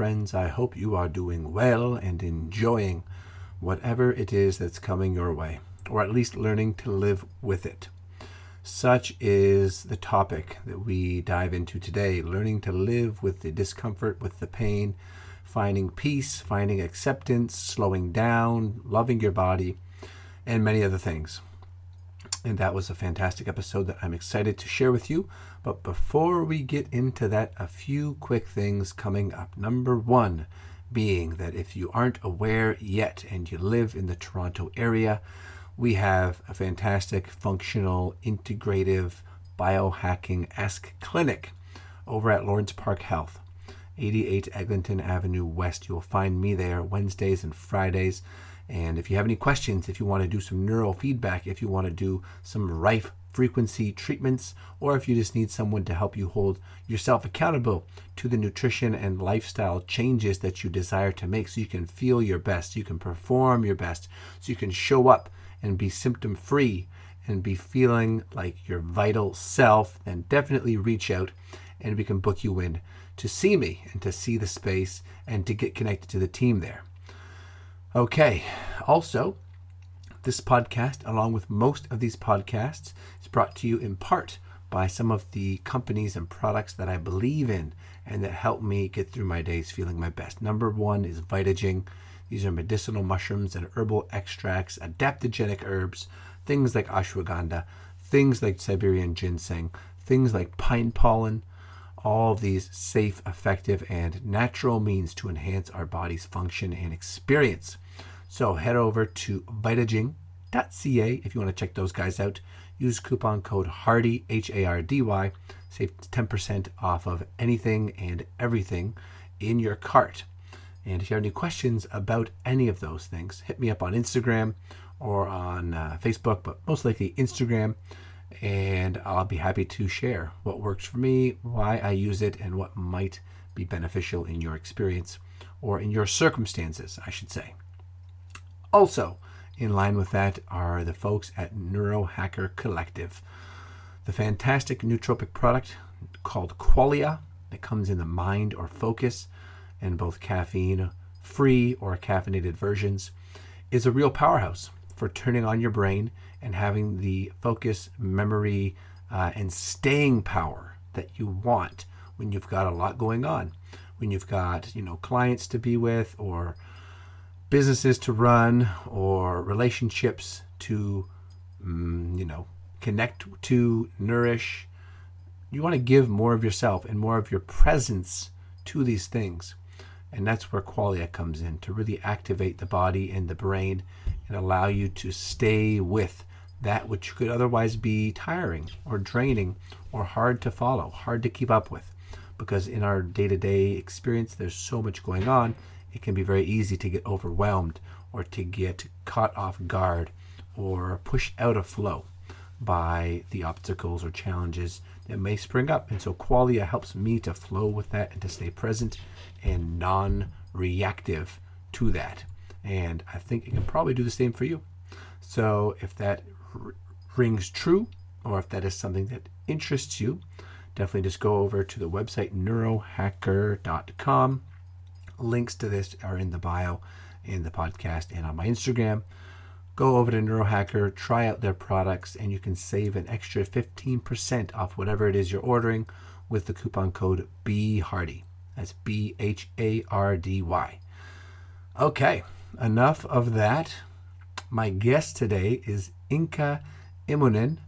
Friends. I hope you are doing well and enjoying whatever it is that's coming your way, or at least learning to live with it. Such is the topic that we dive into today learning to live with the discomfort, with the pain, finding peace, finding acceptance, slowing down, loving your body, and many other things. And that was a fantastic episode that I'm excited to share with you. But before we get into that, a few quick things coming up. Number one being that if you aren't aware yet and you live in the Toronto area, we have a fantastic, functional, integrative, biohacking esque clinic over at Lawrence Park Health, 88 Eglinton Avenue West. You'll find me there Wednesdays and Fridays. And if you have any questions, if you want to do some neural feedback, if you want to do some Rife frequency treatments, or if you just need someone to help you hold yourself accountable to the nutrition and lifestyle changes that you desire to make so you can feel your best, you can perform your best, so you can show up and be symptom free and be feeling like your vital self, then definitely reach out and we can book you in to see me and to see the space and to get connected to the team there. Okay, also, this podcast, along with most of these podcasts, brought to you in part by some of the companies and products that I believe in and that help me get through my days feeling my best. Number one is Vitaging. These are medicinal mushrooms and herbal extracts, adaptogenic herbs, things like ashwagandha, things like Siberian ginseng, things like pine pollen, all of these safe, effective, and natural means to enhance our body's function and experience. So head over to vitaging.ca if you want to check those guys out. Use coupon code HARDY, H A R D Y, save 10% off of anything and everything in your cart. And if you have any questions about any of those things, hit me up on Instagram or on uh, Facebook, but most likely Instagram and I'll be happy to share what works for me, why I use it, and what might be beneficial in your experience or in your circumstances, I should say. Also, in line with that are the folks at Neurohacker Collective, the fantastic nootropic product called Qualia that comes in the mind or focus and both caffeine free or caffeinated versions is a real powerhouse for turning on your brain and having the focus, memory, uh, and staying power that you want when you've got a lot going on, when you've got you know clients to be with, or businesses to run, or relationships to mm, you know connect to, nourish. You want to give more of yourself and more of your presence to these things. And that's where qualia comes in to really activate the body and the brain and allow you to stay with that which could otherwise be tiring or draining or hard to follow, hard to keep up with. Because in our day to day experience, there's so much going on, it can be very easy to get overwhelmed or to get caught off guard or pushed out of flow by the obstacles or challenges that may spring up. And so Qualia helps me to flow with that and to stay present and non reactive to that. And I think it can probably do the same for you. So if that r- rings true, or if that is something that interests you, definitely just go over to the website neurohacker.com. Links to this are in the bio in the podcast and on my Instagram. Go over to Neurohacker, try out their products, and you can save an extra 15% off whatever it is you're ordering with the coupon code BHARDY. That's B H A R D Y. Okay, enough of that. My guest today is Inka Immonen,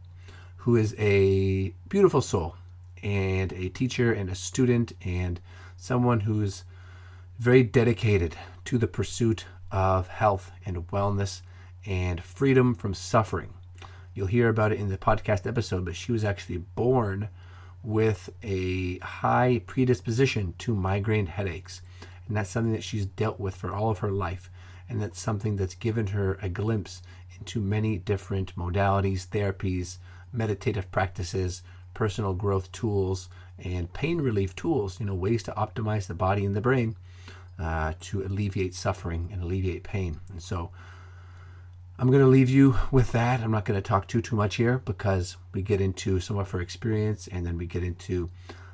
who is a beautiful soul and a teacher and a student and someone who's very dedicated to the pursuit of health and wellness and freedom from suffering. You'll hear about it in the podcast episode, but she was actually born with a high predisposition to migraine headaches. And that's something that she's dealt with for all of her life. And that's something that's given her a glimpse into many different modalities, therapies, meditative practices, personal growth tools, and pain relief tools, you know, ways to optimize the body and the brain uh, to alleviate suffering and alleviate pain. And so I'm going to leave you with that. I'm not going to talk too too much here because we get into some of her experience and then we get into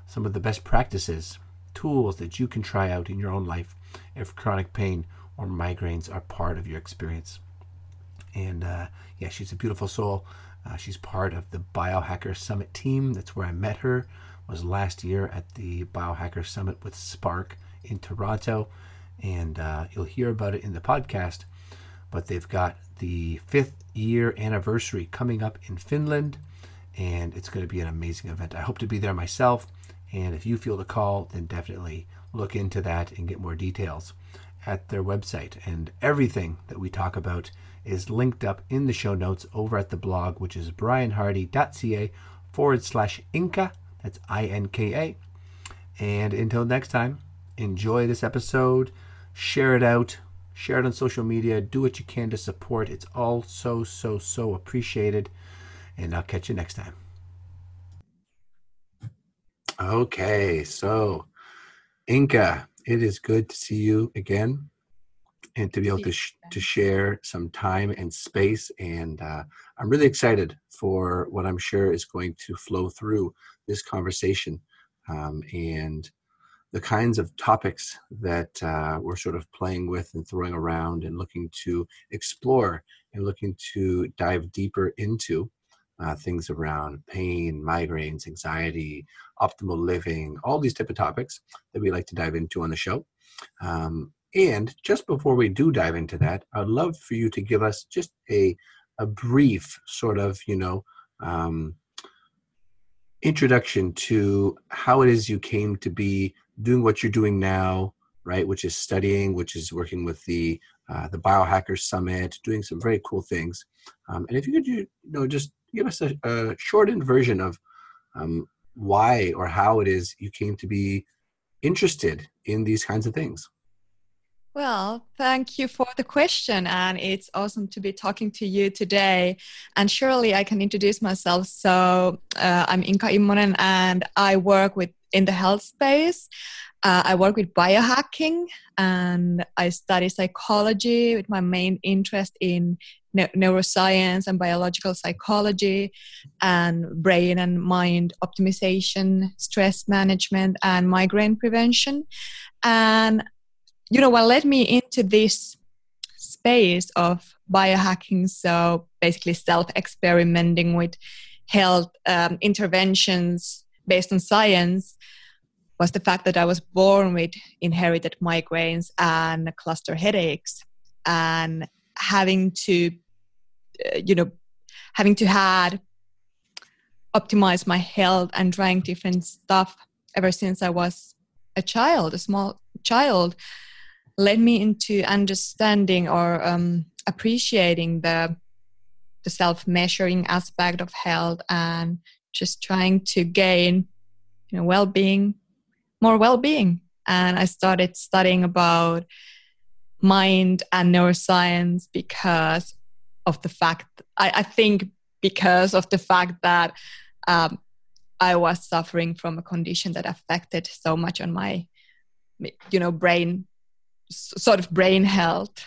some of the best practices, tools that you can try out in your own life if chronic pain or migraines are part of your experience. And uh, yeah, she's a beautiful soul. Uh, she's part of the Biohacker Summit team. That's where I met her. Was last year at the Biohacker Summit with Spark in Toronto, and uh, you'll hear about it in the podcast. But they've got the fifth year anniversary coming up in Finland, and it's going to be an amazing event. I hope to be there myself, and if you feel the call, then definitely look into that and get more details at their website. And everything that we talk about is linked up in the show notes over at the blog, which is brianhardy.ca forward slash Inka. That's I N K A. And until next time, enjoy this episode, share it out, share it on social media, do what you can to support. It's all so, so, so appreciated. And I'll catch you next time. Okay, so Inka, it is good to see you again and to be able to, sh- to share some time and space. And uh, I'm really excited for what I'm sure is going to flow through this conversation. Um, and the kinds of topics that uh, we're sort of playing with and throwing around and looking to explore and looking to dive deeper into uh, things around pain, migraines, anxiety, optimal living, all these type of topics that we like to dive into on the show. Um, and just before we do dive into that, I'd love for you to give us just a a brief sort of, you know, um, introduction to how it is you came to be doing what you're doing now, right? Which is studying, which is working with the uh, the Biohackers Summit, doing some very cool things. Um, and if you could, you know, just give us a, a shortened version of um, why or how it is you came to be interested in these kinds of things. Well, thank you for the question, and it's awesome to be talking to you today. And surely I can introduce myself. So uh, I'm Inka Immonen, and I work with in the health space. Uh, I work with biohacking, and I study psychology with my main interest in ne- neuroscience and biological psychology, and brain and mind optimization, stress management, and migraine prevention. And you know what led me into this space of biohacking so basically self-experimenting with health um, interventions based on science was the fact that i was born with inherited migraines and cluster headaches. And having to uh, you know having to had optimize my health and trying different stuff ever since i was a child a small child led me into understanding or um, appreciating the the self measuring aspect of health and just trying to gain you know well being more well being and I started studying about mind and neuroscience because of the fact I, I think because of the fact that um, I was suffering from a condition that affected so much on my you know brain sort of brain health.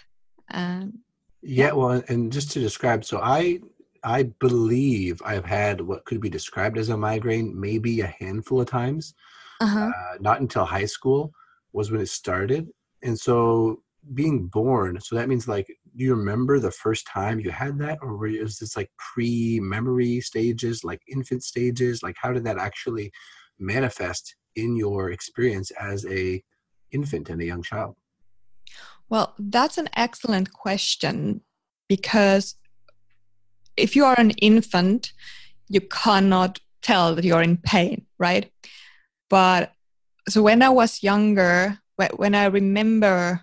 Um, yeah, well, and just to describe, so I I believe I've had what could be described as a migraine maybe a handful of times. Uh-huh. Uh, not until high school was when it started, and so being born. So that means like, do you remember the first time you had that, or were you, was this like pre-memory stages, like infant stages? Like, how did that actually manifest in your experience as a infant and a young child? Well, that's an excellent question because if you are an infant, you cannot tell that you're in pain, right? But so when I was younger, when I remember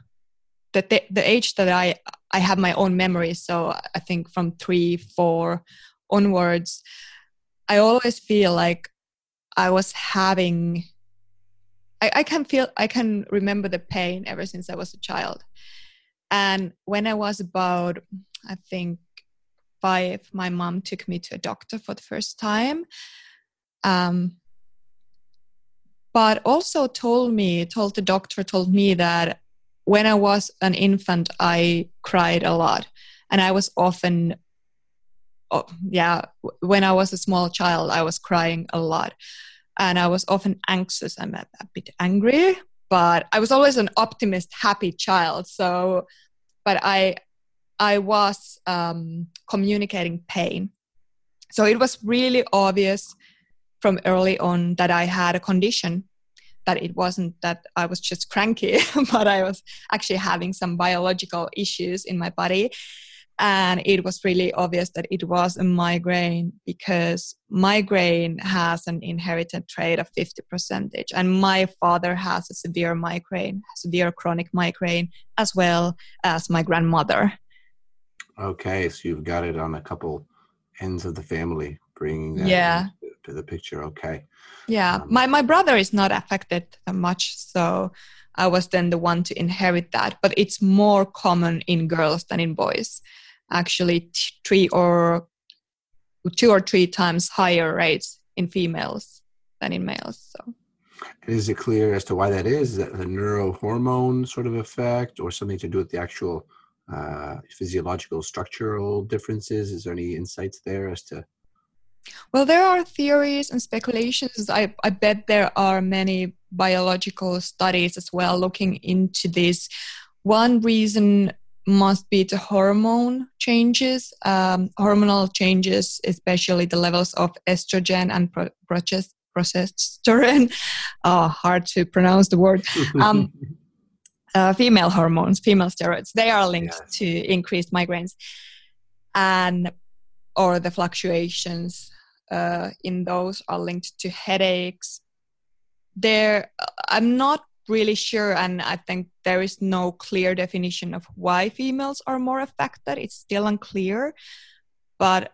that the, the age that I I have my own memories, so I think from three, four onwards, I always feel like I was having. I, I can feel I can remember the pain ever since I was a child, and when I was about I think five, my mom took me to a doctor for the first time. Um, but also told me, told the doctor, told me that when I was an infant, I cried a lot. And I was often, oh, yeah, when I was a small child, I was crying a lot. And I was often anxious and a, a bit angry, but I was always an optimist, happy child. So, but I, I was um, communicating pain. So it was really obvious from early on that I had a condition, that it wasn't that I was just cranky, but I was actually having some biological issues in my body. And it was really obvious that it was a migraine because migraine has an inherited trait of 50 percentage. And my father has a severe migraine, severe chronic migraine, as well as my grandmother. Okay, so you've got it on a couple ends of the family, bringing that yeah. to the picture. Okay. Yeah, um, my my brother is not affected much, so I was then the one to inherit that. But it's more common in girls than in boys. Actually, t- three or two or three times higher rates in females than in males. So. Is it clear as to why that is? Is that a neurohormone sort of effect, or something to do with the actual uh, physiological structural differences? Is there any insights there as to? Well, there are theories and speculations. I, I bet there are many biological studies as well looking into this. One reason must be the hormone changes, um, hormonal changes, especially the levels of estrogen and pro- progesterone. Oh, hard to pronounce the word. Um, uh, female hormones, female steroids, they are linked yes. to increased migraines and or the fluctuations uh, in those are linked to headaches. There, I'm not really sure, and I think there is no clear definition of why females are more affected. It's still unclear, but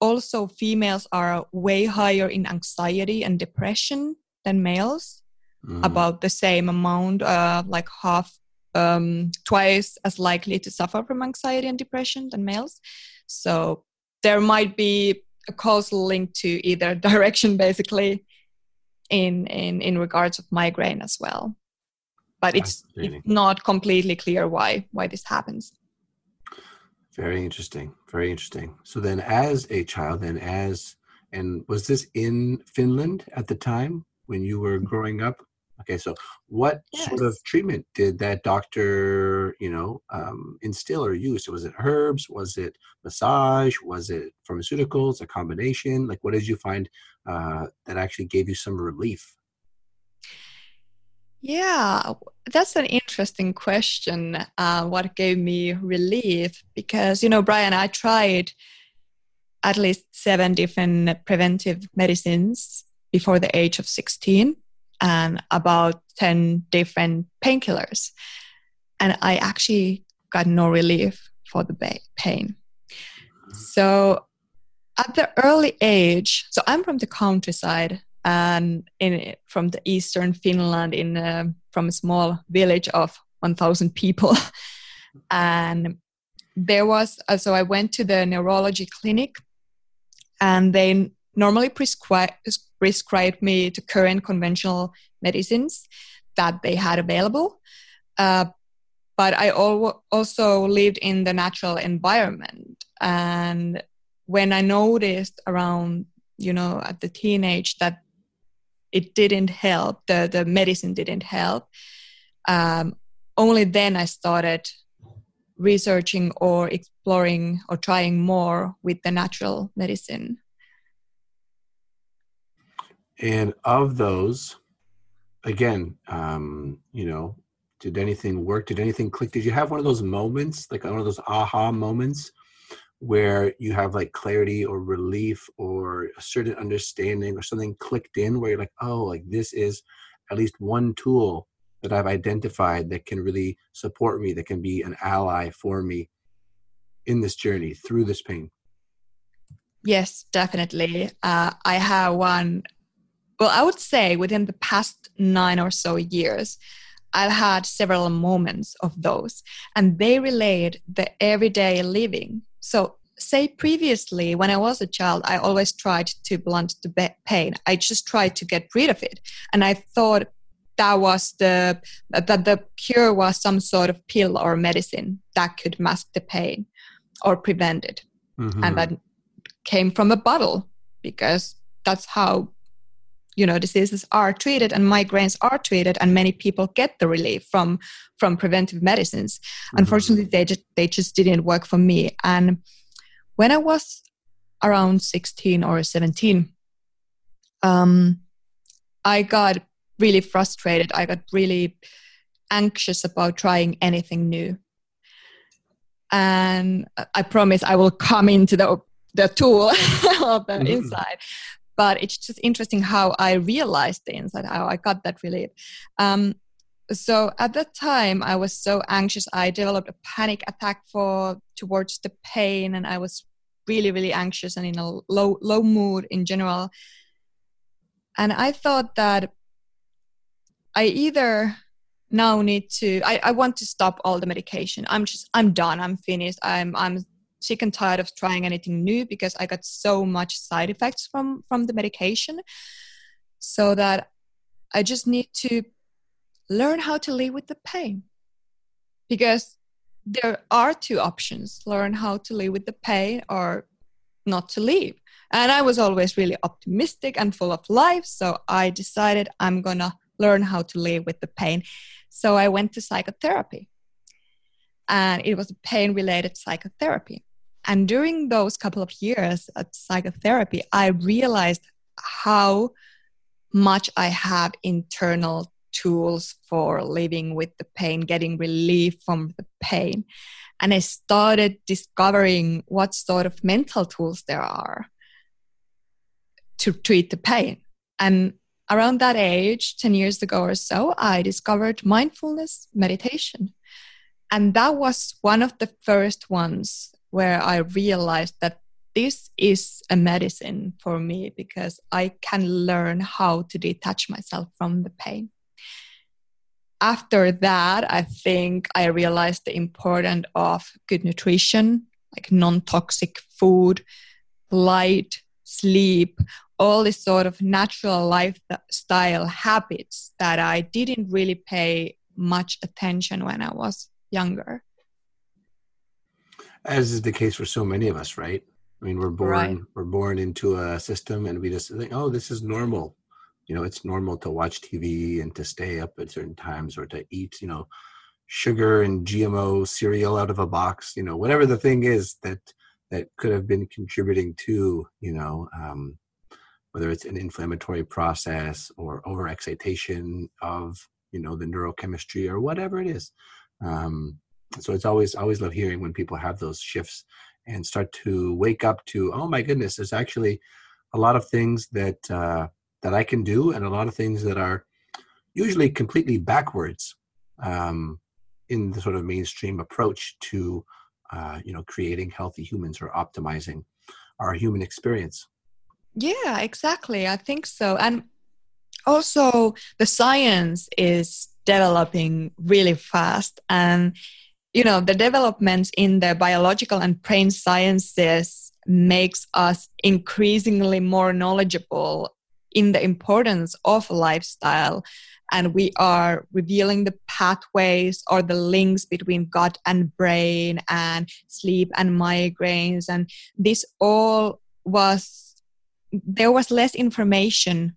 also females are way higher in anxiety and depression than males mm. about the same amount, uh, like half, um, twice as likely to suffer from anxiety and depression than males. So there might be a causal link to either direction, basically, in in in regards of migraine as well. But it's, it's not completely clear why why this happens. Very interesting. Very interesting. So then, as a child, then as and was this in Finland at the time when you were growing up? Okay, so what yes. sort of treatment did that doctor, you know, um, instill or use? So was it herbs? Was it massage? Was it pharmaceuticals? A combination? Like, what did you find uh, that actually gave you some relief? Yeah, that's an interesting question. Uh, what gave me relief? Because, you know, Brian, I tried at least seven different preventive medicines before the age of 16 and about 10 different painkillers. And I actually got no relief for the pain. So at the early age, so I'm from the countryside and in from the eastern Finland in a, from a small village of 1,000 people. and there was, uh, so I went to the neurology clinic and they normally prescribe prescribed me the current conventional medicines that they had available. Uh, but I al- also lived in the natural environment. And when I noticed around, you know, at the teenage that it didn't help, the, the medicine didn't help, um, only then I started researching or exploring or trying more with the natural medicine. And of those, again, um, you know, did anything work? Did anything click? Did you have one of those moments, like one of those aha moments, where you have like clarity or relief or a certain understanding or something clicked in where you're like, oh, like this is at least one tool that I've identified that can really support me, that can be an ally for me in this journey through this pain? Yes, definitely. Uh, I have one. Well, I would say within the past nine or so years, I've had several moments of those, and they relate the everyday living. So, say previously, when I was a child, I always tried to blunt the pain. I just tried to get rid of it, and I thought that was the that the cure was some sort of pill or medicine that could mask the pain or prevent it, mm-hmm. and that came from a bottle because that's how you know diseases are treated and migraines are treated and many people get the relief from from preventive medicines. Mm-hmm. unfortunately they just they just didn't work for me. And when i was around 16 or 17 um i got really frustrated. I got really anxious about trying anything new. And i promise i will come into the the tool of the mm-hmm. inside but it's just interesting how I realized the inside, how I got that relief. Um, so at that time, I was so anxious. I developed a panic attack for towards the pain, and I was really, really anxious and in a low, low mood in general. And I thought that I either now need to I, I want to stop all the medication i'm just i'm done i'm finished i'm i'm sick and tired of trying anything new because I got so much side effects from from the medication. So that I just need to learn how to live with the pain. Because there are two options learn how to live with the pain or not to live. And I was always really optimistic and full of life. So I decided I'm going to learn how to live with the pain. So I went to psychotherapy. And it was a pain related psychotherapy. And during those couple of years at psychotherapy, I realized how much I have internal tools for living with the pain, getting relief from the pain. And I started discovering what sort of mental tools there are to treat the pain. And around that age, 10 years ago or so, I discovered mindfulness meditation. And that was one of the first ones where I realized that this is a medicine for me because I can learn how to detach myself from the pain. After that, I think I realized the importance of good nutrition, like non toxic food, light, sleep, all these sort of natural lifestyle habits that I didn't really pay much attention when I was younger as is the case for so many of us, right? I mean, we're born right. we're born into a system, and we just think, oh, this is normal. You know, it's normal to watch TV and to stay up at certain times, or to eat, you know, sugar and GMO cereal out of a box. You know, whatever the thing is that that could have been contributing to, you know, um, whether it's an inflammatory process or overexcitation of, you know, the neurochemistry or whatever it is. Um, so it's always I always love hearing when people have those shifts and start to wake up to oh my goodness there's actually a lot of things that uh, that i can do and a lot of things that are usually completely backwards um, in the sort of mainstream approach to uh, you know creating healthy humans or optimizing our human experience. Yeah exactly i think so and also the science is developing really fast and you know the developments in the biological and brain sciences makes us increasingly more knowledgeable in the importance of lifestyle. And we are revealing the pathways or the links between gut and brain and sleep and migraines. And this all was there was less information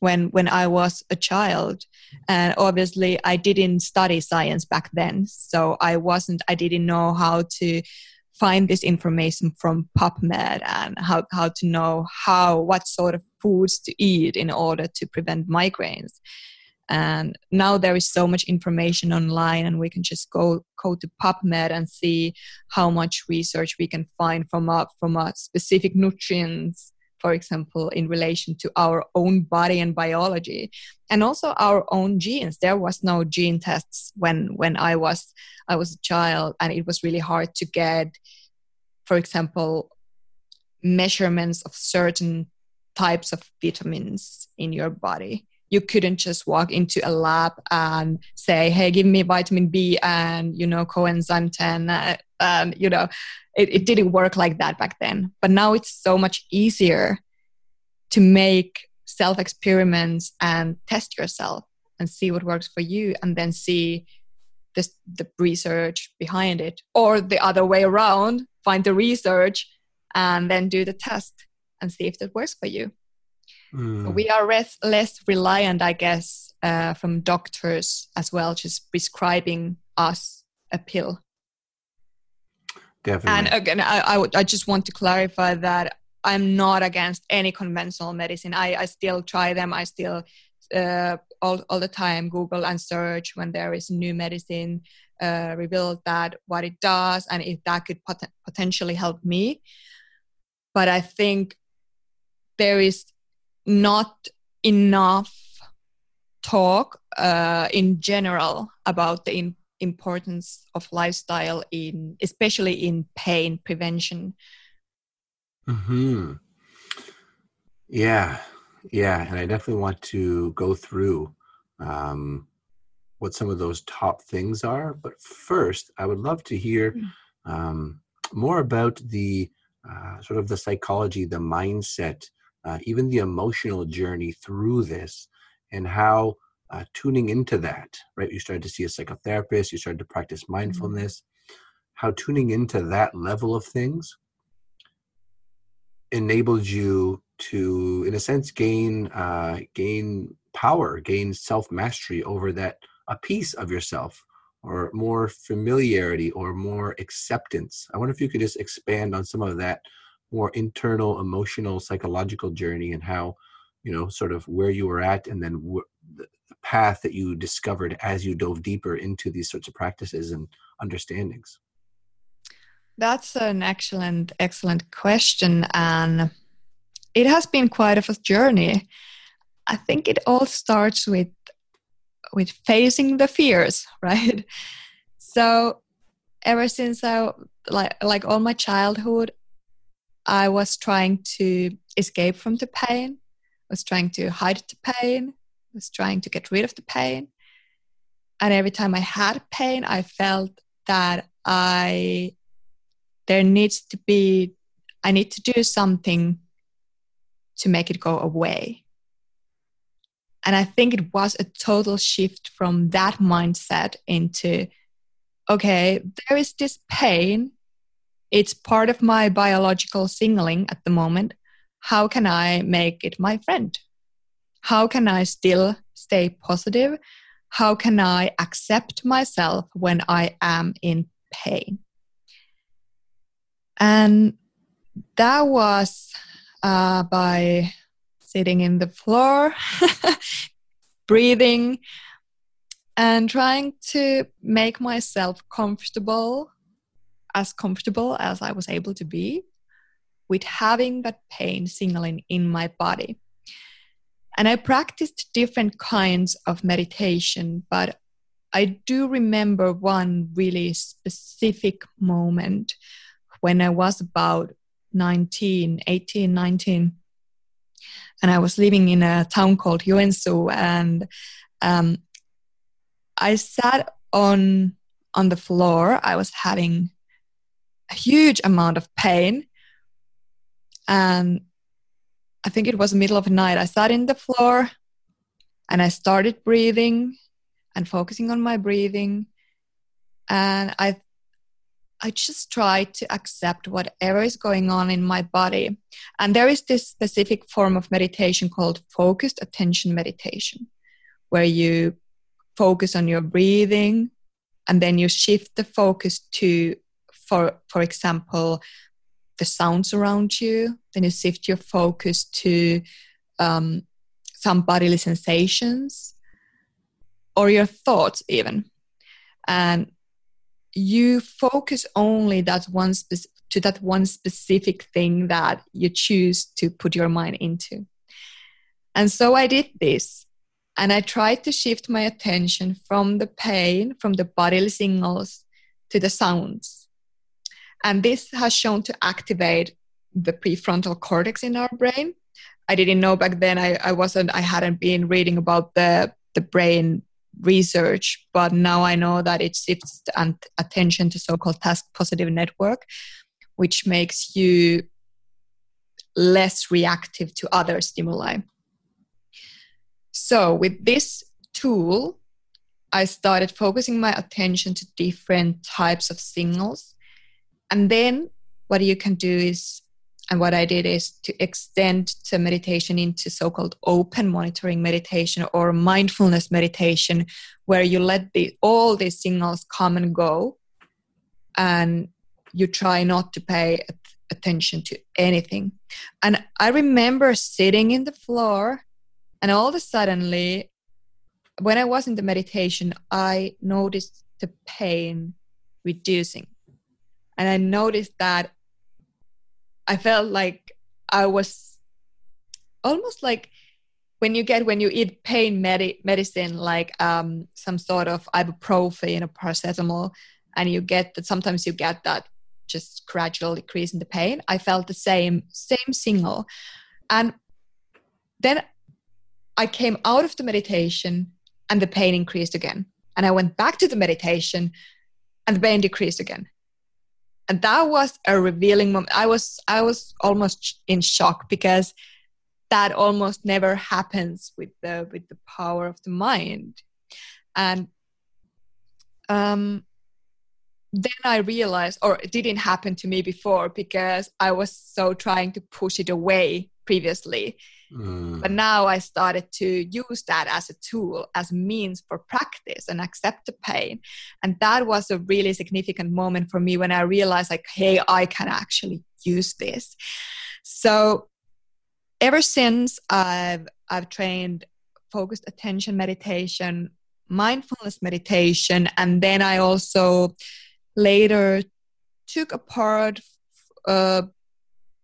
when when I was a child. And obviously, I didn't study science back then, so I wasn't. I didn't know how to find this information from PubMed and how how to know how what sort of foods to eat in order to prevent migraines. And now there is so much information online, and we can just go go to PubMed and see how much research we can find from a from a specific nutrients for example, in relation to our own body and biology, and also our own genes. There was no gene tests when when I was I was a child, and it was really hard to get, for example, measurements of certain types of vitamins in your body. You couldn't just walk into a lab and say, "Hey, give me vitamin B and you know coenzyme 10." And you know, it, it didn't work like that back then. But now it's so much easier to make self experiments and test yourself and see what works for you, and then see this, the research behind it, or the other way around, find the research and then do the test and see if that works for you. Mm. We are res- less reliant, I guess, uh, from doctors as well, just prescribing us a pill. Definitely. And again, I, I, just want to clarify that I'm not against any conventional medicine. I, I still try them. I still uh, all, all the time Google and search when there is new medicine uh, revealed that what it does and if that could pot- potentially help me. But I think there is not enough talk uh, in general about the in- importance of lifestyle in especially in pain prevention. Hmm yeah. Yeah. And i definitely want to go through um, what some of those top things are. But first i would love to hear mm. um, more about the uh, sort of the psychology the mindset uh, even the emotional journey through this and how uh, tuning into that, right? You started to see a psychotherapist, you started to practice mm-hmm. mindfulness, how tuning into that level of things enabled you to, in a sense, gain uh, gain power, gain self mastery over that a piece of yourself, or more familiarity, or more acceptance. I wonder if you could just expand on some of that more internal, emotional, psychological journey and how you know sort of where you were at and then wh- path that you discovered as you dove deeper into these sorts of practices and understandings? That's an excellent excellent question and it has been quite of a journey. I think it all starts with with facing the fears right? So ever since i like like all my childhood i was trying to escape from the pain was trying to hide the pain, was trying to get rid of the pain. And every time I had pain, I felt that I there needs to be I need to do something to make it go away. And I think it was a total shift from that mindset into okay, there is this pain. It's part of my biological signaling at the moment how can I make it my friend? How can I still stay positive? How can I accept myself when I am in pain? And that was uh, by sitting in the floor, breathing, and trying to make myself comfortable, as comfortable as I was able to be with having that pain signaling in my body. And I practiced different kinds of meditation, but I do remember one really specific moment when I was about 19, 18, 19. And I was living in a town called Joensuu, and um, I sat on on the floor. I was having a huge amount of pain, and I think it was middle of the night. I sat in the floor and I started breathing and focusing on my breathing. And I I just try to accept whatever is going on in my body. And there is this specific form of meditation called focused attention meditation, where you focus on your breathing and then you shift the focus to, for, for example, the sounds around you. Then you shift your focus to um, some bodily sensations or your thoughts, even. And you focus only that one spe- to that one specific thing that you choose to put your mind into. And so I did this. And I tried to shift my attention from the pain, from the bodily signals, to the sounds. And this has shown to activate the prefrontal cortex in our brain. I didn't know back then. I, I wasn't. I hadn't been reading about the the brain research, but now I know that it shifts attention to so-called task positive network, which makes you less reactive to other stimuli. So with this tool, I started focusing my attention to different types of signals. And then what you can do is, and what I did is to extend the meditation into so called open monitoring meditation or mindfulness meditation, where you let the, all these signals come and go and you try not to pay attention to anything. And I remember sitting in the floor and all of a suddenly when I was in the meditation, I noticed the pain reducing. And I noticed that I felt like I was almost like when you get when you eat pain med- medicine like um, some sort of ibuprofen or paracetamol and you get that sometimes you get that just gradual decrease in the pain i felt the same same signal and then i came out of the meditation and the pain increased again. And I went back to the meditation and the pain decreased again. And that was a revealing moment. I was I was almost in shock because that almost never happens with the with the power of the mind. And um then I realized, or it didn't happen to me before because I was so trying to push it away previously Mm. But now I started to use that as a tool, as a means for practice and accept the pain. And that was a really significant moment for me when I realized, like, hey, I can actually use this. So ever since I've I've trained focused attention meditation, mindfulness meditation, and then I also later took apart uh,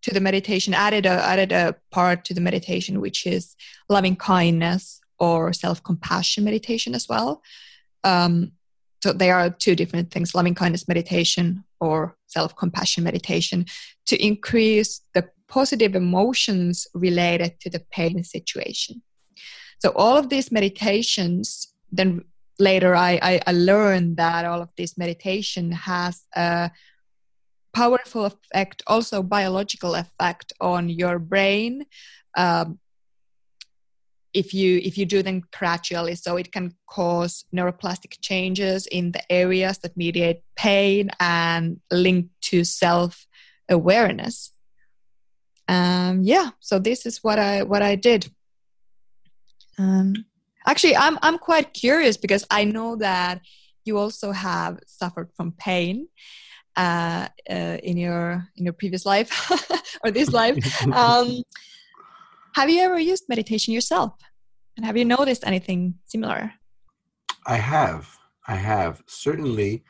to the meditation added a added a part to the meditation which is loving kindness or self compassion meditation as well. Um, so they are two different things: loving kindness meditation or self compassion meditation to increase the positive emotions related to the pain situation. So all of these meditations then later I, I, I, learned that all of this meditation has a powerful effect, also biological effect on your brain. Um, if you if you do them gradually. So it can cause neuroplastic changes in the areas that mediate pain and link to self awareness um yeah so this is what i what i did. Um actually i'm i'm quite curious because i know that you also have suffered from pain uh, uh, in your in your previous life or this life. Um, have you ever used meditation yourself? And have you noticed anything similar? I have. I have certainly.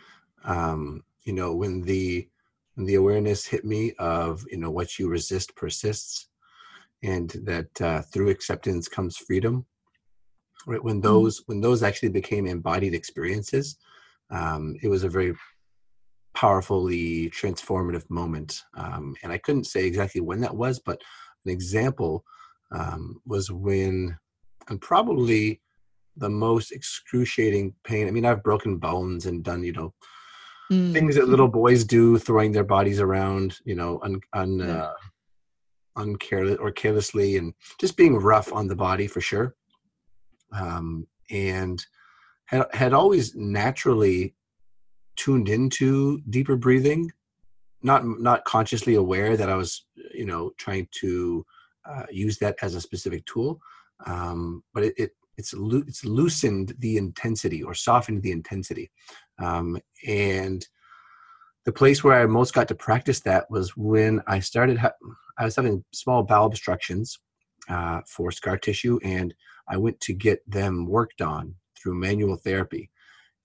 Um, you know, when the when the awareness hit me of you know what you resist persists, and that uh, through acceptance comes freedom. Right when mm-hmm. those mm when those actually became embodied experiences, um, it was a very powerfully transformative moment. Um, and I couldn't say exactly when that was, but an example um, was when, and probably the most excruciating pain. I mean, I've broken bones and done, you know, mm. things that little boys do, throwing their bodies around, you know, un, un, yeah. uh, uncareless or carelessly, and just being rough on the body for sure. Um, and had, had always naturally tuned into deeper breathing not not consciously aware that i was you know trying to uh, use that as a specific tool um, but it, it it's it's loosened the intensity or softened the intensity. Um, and the place where i most got to practice that was when i started ha- i was having small bowel obstructions uh, for scar tissue and i went to get them worked on through manual therapy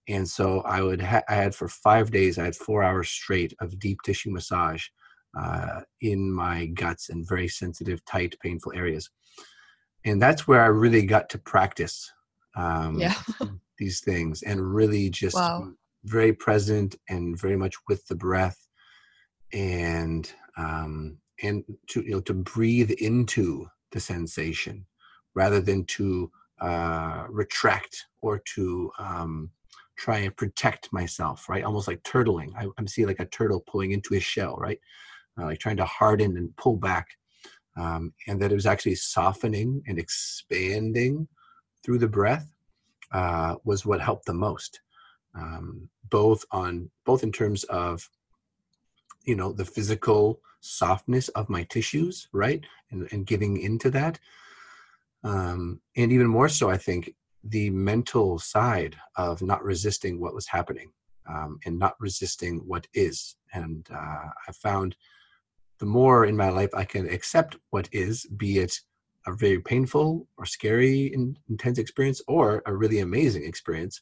and so I would ha- I had for five days I had four hours straight of deep tissue massage uh, in my guts and very sensitive, tight, painful areas, and that's where I really got to practice um, yeah. these things and really just wow. very present and very much with the breath and um, and to you know to breathe into the sensation rather than to uh, retract or to um, try and protect myself, right? Almost like turtling. I, am seeing like a turtle pulling into his shell, right? Uh, like trying to harden and pull back. Um, and that it was actually softening and expanding through the breath uh, was what helped the most. Um, both on both in terms of you know the physical softness of my tissues, right, and, and giving into that, um, and even more so, I think the mental side of not resisting what was happening um, and not resisting what is. And uh, I found the more in my life I can accept what is, be it a very painful or scary intense experience or a really amazing experience,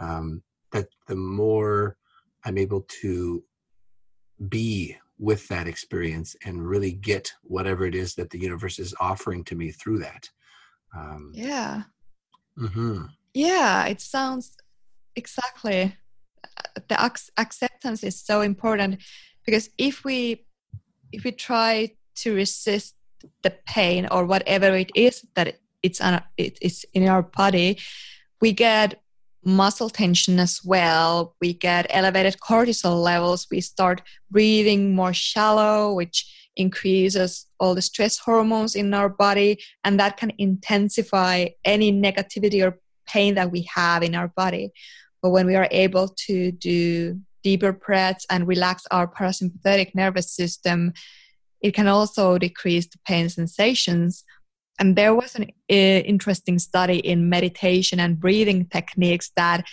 um, that the more I'm able to be with that experience and really get whatever it is that the universe is offering to me through that. Um, yeah. Mm-hmm. Yeah, it sounds exactly. Uh, the ac- acceptance is so important because if we if we try to resist the pain or whatever it is that it's an, it is in our body, we get muscle tension as well. We get elevated cortisol levels. We start breathing more shallow, which increases all the stress hormones in our body, and that can intensify any negativity or pain that we have in our body. But when we are able to do deeper breaths and relax our parasympathetic nervous system, it can also decrease the pain sensations. And there was an uh, interesting study in meditation and breathing techniques that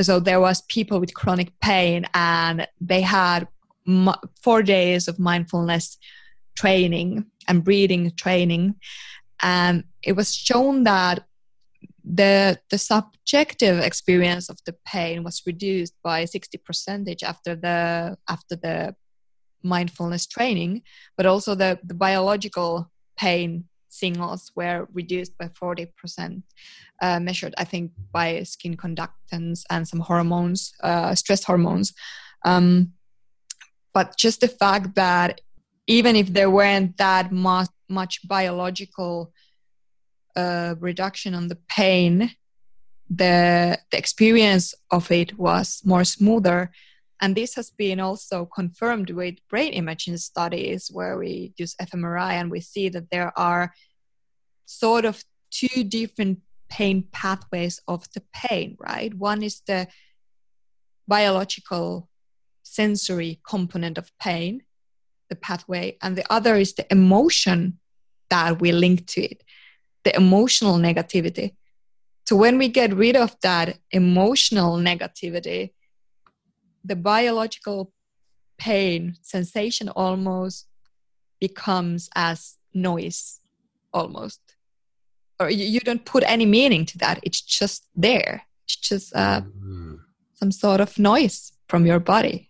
so there was people with chronic pain and they had four days of mindfulness training and breathing training. And it was shown that the the subjective experience of the pain was reduced by 60 percentage after the after the mindfulness training but also the, the biological pain signals were reduced by 40% uh, measured i think by skin conductance and some hormones uh, stress hormones. Um, but just the fact that even if there weren't that much, much biological uh, reduction on the pain the, the experience of it was more smoother and this has been also confirmed with brain imaging studies where we use fMRI and we see that there are sort of two different pain pathways of the pain, right? One is the biological sensory component of pain, the pathway, and the other is the emotion that we link to it, the emotional negativity. So when we get rid of that emotional negativity, the biological pain sensation almost becomes as noise almost or you, don't put any meaning to that it's just there it's just uh, mm-hmm. some sort of noise from your body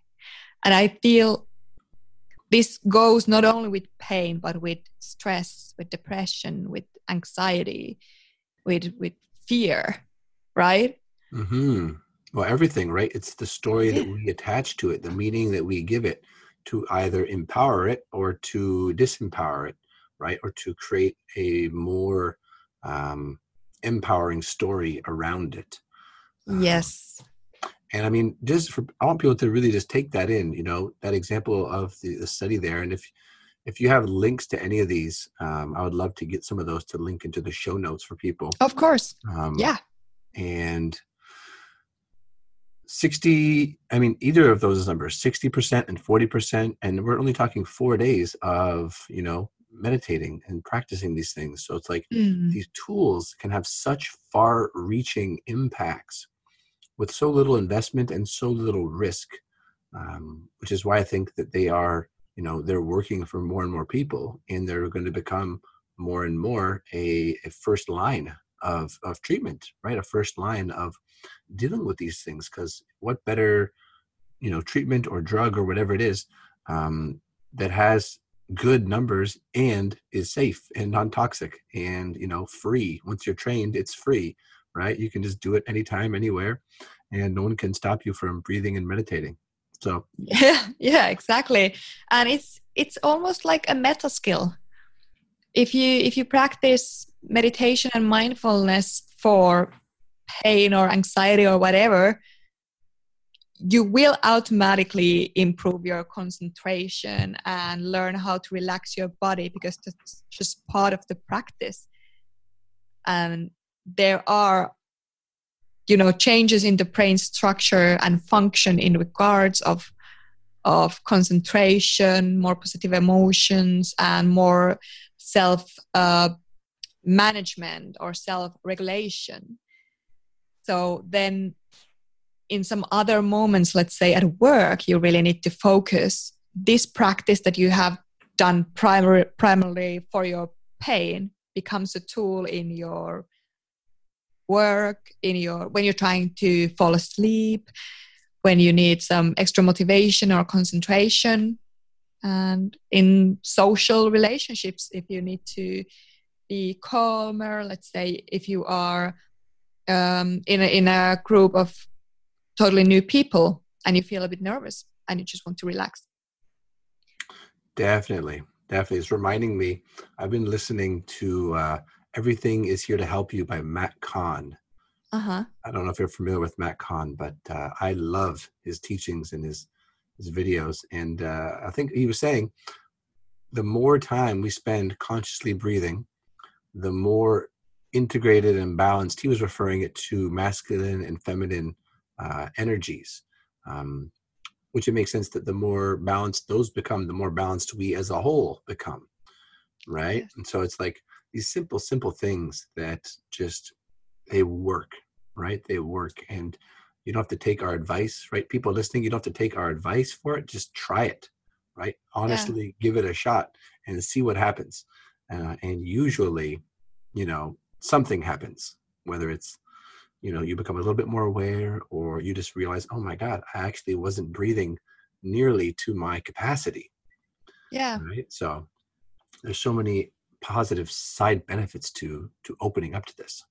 and I feel this goes not only with pain, but with stress, with depression, with anxiety, with with fear, right? Mm-hmm. Well, everything, right? It's the story yeah. that we attach to it, the meaning that we give it to either empower it or to disempower it, right? Or to create a more um, empowering story around it. Yes and i mean just for i want people to really just take that in you know that example of the, the study there. And if if you have links to any of these um, i would love to get some of those to link into the show notes for people. Of course. Um, yeah. and 60 i mean either of those numbers 60% and 40% and we're only talking four days of you know meditating and practicing these things. So it's like mm. these tools can have such far reaching impacts with so little investment and so little risk, um, which is why I think that they are, you know, they're working for more and more people, and they're going to become more and more a, a first line of of treatment, right? A first line of dealing with these things. Because what better, you know, treatment or drug or whatever it is um, that has good numbers and is safe and non-toxic and you know free once you're trained it's free right? You can just do it anytime anywhere and no one can stop you from breathing and meditating. So yeah yeah exactly. And it's it's almost like a meta skill. If you if you practice meditation and mindfulness for pain or anxiety or whatever you will automatically improve your concentration and learn how to relax your body because that's just part of the practice. And there are you know changes in the brain structure and function in regards of of concentration more positive emotions and more self uh, management or self regulation so then in some other moments let's say at work you really need to focus this practice that you have done primary, primarily for your pain becomes a tool in your work in your when you're trying to fall asleep when you need some extra motivation or concentration. And in social relationships if you need to be calmer let's say if you are um, in, a, in a group of totally new people and you feel a bit nervous and you just want to relax. Definitely. Definitely. It's reminding me i've been listening to uh, everything is here to help you by matt kahn uh-huh. i don't know if you're familiar with matt kahn but uh, i love his teachings and his his videos and uh, i think he was saying the more time we spend consciously breathing the more integrated and balanced he was referring it to masculine and feminine uh, energies, um, which it makes sense that the more balanced those become, the more balanced we as a whole become, right? And so it's like these simple, simple things that just they work, right? They work, and you don't have to take our advice, right? People listening, you don't have to take our advice for it. Just try it, right? Honestly, yeah. give it a shot and see what happens. Uh, and usually, you know, something happens, whether it's you know you become a little bit more aware or you just realize oh my god i actually wasn't breathing nearly to my capacity yeah right so there's so many positive side benefits to to opening up to this.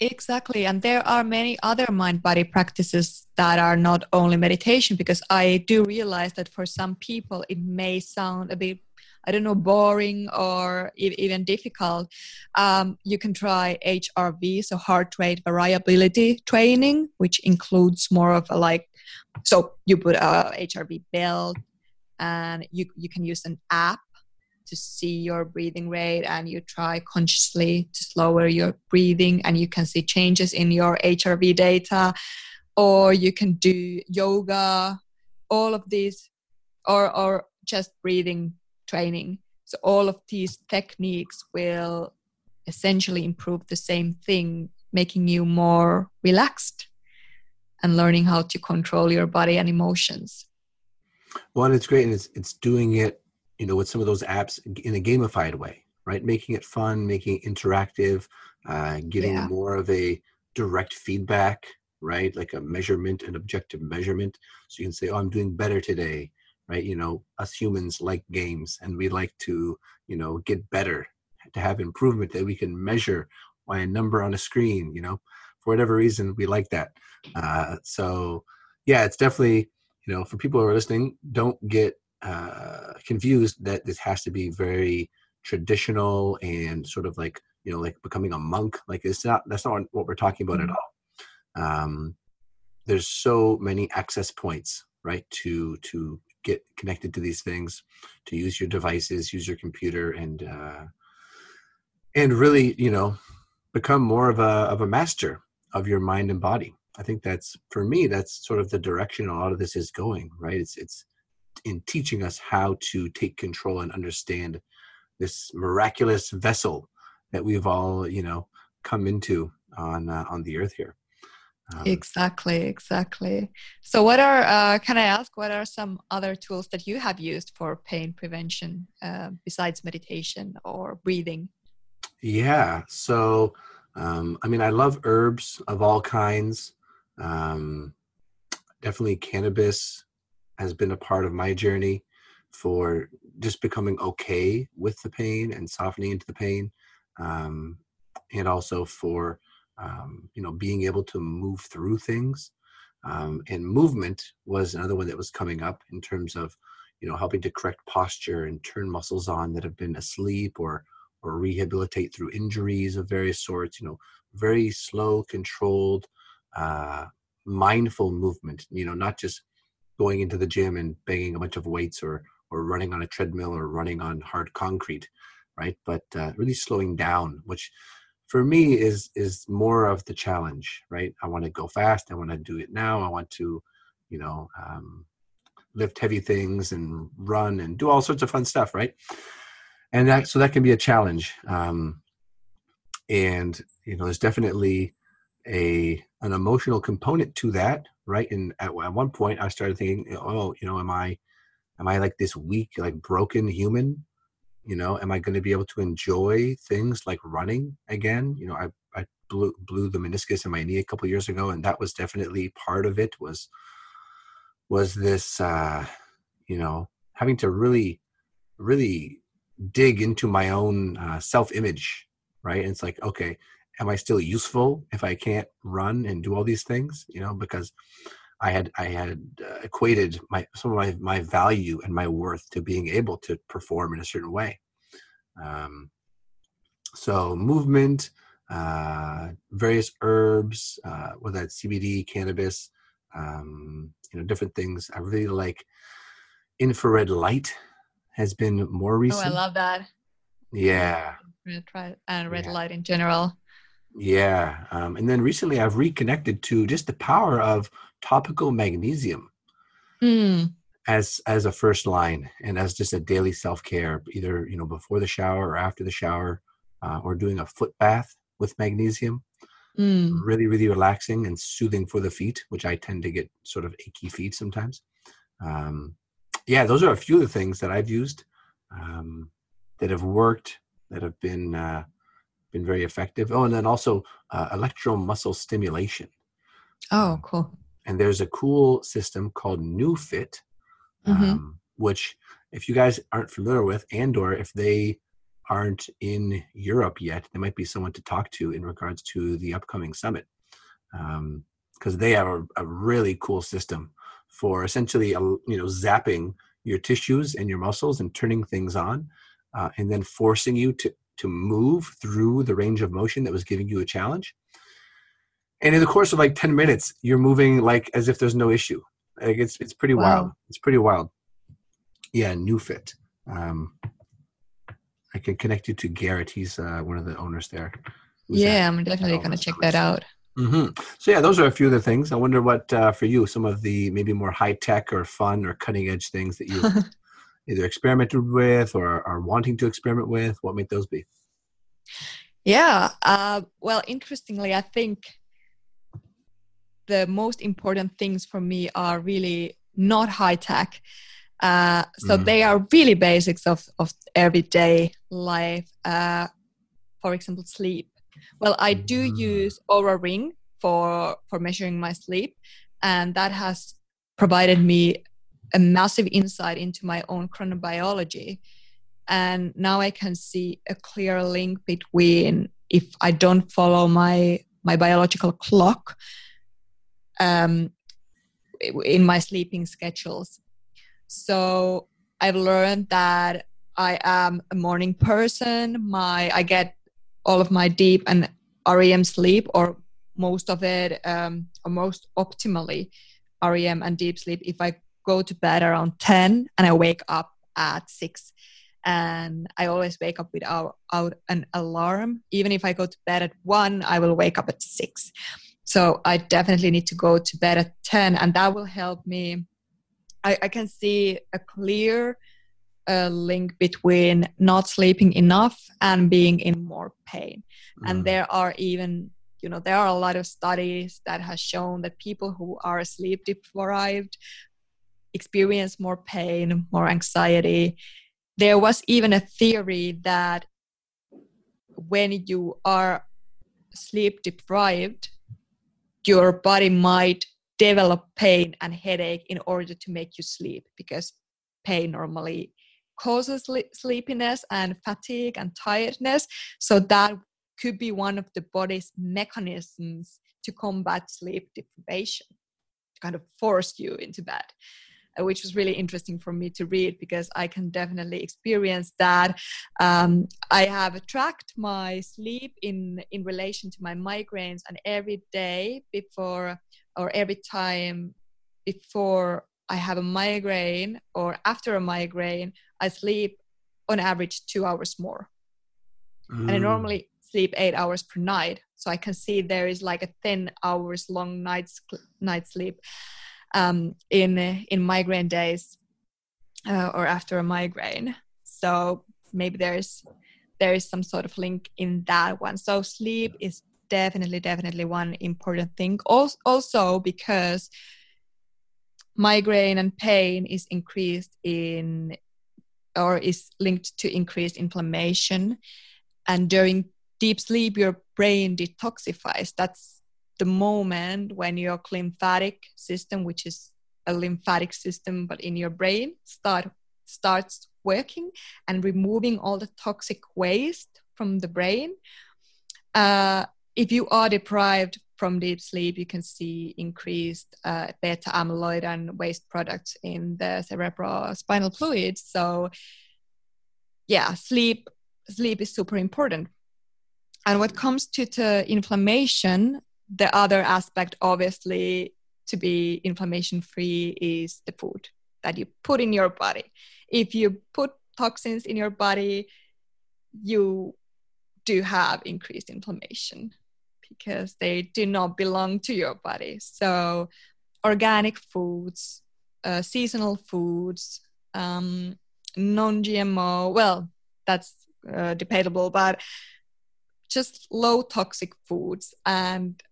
Exactly and there are many other mind body practices that are not only meditation because i do realize that for some people it may sound a bit I don't know, boring or even difficult, um, you can try HRV, so heart rate variability training, which includes more of a like, so you put a HRV belt and you, you can use an app to see your breathing rate and you try consciously to slower your breathing and you can see changes in your HRV data or you can do yoga all of these or or just breathing training. So all of these techniques will essentially improve the same thing, making you more relaxed and learning how to control your body and emotions. Well, it's great, and it's it's doing it, you know, with some of those apps in a gamified way, right? Making it fun, making it interactive, uh, getting yeah. more of a direct feedback, right? Like a measurement, an objective measurement. So you can say, "Oh, I'm doing better today," right you know us humans like games and we like to you know get better to have improvement that we can measure by a number on a screen you know for whatever reason we like that uh, so yeah it's definitely you know for people who are listening don't get uh, confused that this has to be very traditional and sort of like you know like becoming a monk like it's not that's not what we're talking about mm-hmm. at all um, there's so many access points right to to get connected to these things, to use your devices, use your computer, and uh, and really, you know, become more of a of a master of your mind and body. I think that's for me. That's sort of the direction a lot of this is going. Right? It's it's in teaching us how to take control and understand this miraculous vessel that we've all, you know, come into on uh, on the earth here. Um, exactly, exactly. So, what are, uh, can I ask, what are some other tools that you have used for pain prevention uh, besides meditation or breathing? Yeah. So, Um, I mean, I love herbs of all kinds. Um, definitely cannabis has been a part of my journey for just becoming okay with the pain and softening into the pain um, and also for um, you know being able to move through things. Um, and movement was another one that was coming up in terms of you know helping to correct posture and turn muscles on that have been asleep or or rehabilitate through injuries of various sorts you know very slow controlled uh, mindful movement you know not just going into the gym and banging a bunch of weights or or running on a treadmill or running on hard concrete right? But uh, really slowing down which for me is is more of the challenge right? I want to go fast i want to do it now i want to you know um, lift heavy things and run and do all sorts of fun stuff right? And that so that can be a challenge um, and you know there's definitely a an emotional component to that right? And at, at one point i started thinking oh you know am i am i like this weak like broken human? You know am i going to be able to enjoy things like running again? You know i i blew blew the meniscus in my knee a couple years ago and that was definitely part of it was was this uh you know having to really really dig into my own uh, self image right? And it's like okay am i still useful if i can't run and do all these things you know because I had I had uh, equated my some of my my value and my worth to being able to perform in a certain way. Um, so movement, uh, various herbs, uh, whether that's CBD, cannabis, um, you know, different things. I really like infrared light. Has been more recent. Oh, I love that. Yeah. Red, and red yeah. light in general. Yeah. Um, and then recently I've reconnected to just the power of topical magnesium mm. as as a first line and as just a daily self-care either you know before the shower or after the shower uh, or doing a foot bath with magnesium mm. really really relaxing and soothing for the feet which i tend to get sort of achy feet sometimes um, yeah those are a few of the things that i've used um, that have worked that have been uh, been very effective. Oh and then also uh, electromuscle stimulation. Oh um, cool. and there's a cool system called NeuFit, mm-hmm. um, which if you guys aren't familiar with, and or if they aren't in Europe yet, there might be someone to talk to in regards to the upcoming summit, because um, they have a, a, really cool system for essentially a, you know zapping your tissues and your muscles and turning things on, uh, and then forcing you to to move through the range of motion that was giving you a challenge. And in the course of like 10 minutes you're moving like as if there's no issue. Like it's it's pretty wow. wild. It's pretty wild. Yeah NeuFit um i can connect you to garrett. He's uh, one of the owners there. Yeah i'm definitely gonna check that out. Mm-hmm. so yeah those are a few of the things. I wonder what uh, for you some of the maybe more high tech or fun or cutting edge things that you either experimented with or are wanting to experiment with what might those be yeah uh, well interestingly i think the most important things for me are really not high tech. Uh, so mm. they are really basics of, of everyday life. Uh, for example, sleep. Well, I do mm. use Oura Ring for for measuring my sleep, and that has provided me a massive insight into my own chronobiology. And now I can see a clear link between if I don't follow my my biological clock um, in my sleeping schedules. So I've learned that I am a morning person. My I get all of my deep and REM sleep, or most of it, um, or most optimally, REM and deep sleep. If I go to bed around ten and I wake up at six, and I always wake up without an alarm. Even if I go to bed at one, I will wake up at six. So I definitely need to go to bed at 10, and that will help me. I, I can see a clear uh, link between not sleeping enough and being in more pain. Mm. And there are even, you know, there are a lot of studies that has shown that people who are sleep deprived experience more pain, more anxiety. There was even a theory that when you are sleep deprived, your body might develop pain and headache in order to make you sleep because pain normally causes sleepiness and fatigue and tiredness. So that could be one of the body's mechanisms to combat sleep deprivation, to kind of force you into bed. Uh, which was really interesting for me to read because I can definitely experience that. Um, I have tracked my sleep in in relation to my migraines, and every day before or every time before I have a migraine or after a migraine, I sleep on average two hours more. Mm. And I mm. normally sleep eight hours per night. So I can see there is like a 10 hours long night, night sleep um, in, in migraine days uh, or after a migraine. So maybe there's there is some sort of link in that one. So sleep is definitely definitely one important thing. Also because migraine and pain is increased in or is linked to increased inflammation and during deep sleep your brain detoxifies that's the moment when your glymphatic system which is a lymphatic system but in your brain start starts working and removing all the toxic waste from the brain uh, if you are deprived from deep sleep, you can see increased uh, beta amyloid and waste products in the cerebral spinal fluid. So, yeah, sleep sleep is super important. And what comes to the inflammation, the other aspect, obviously, to be inflammation free is the food that you put in your body. If you put toxins in your body, you do have increased inflammation because they do not belong to your body. So, organic foods, uh, seasonal foods, um, non GMO, well, that's uh, debatable, but just low toxic foods. And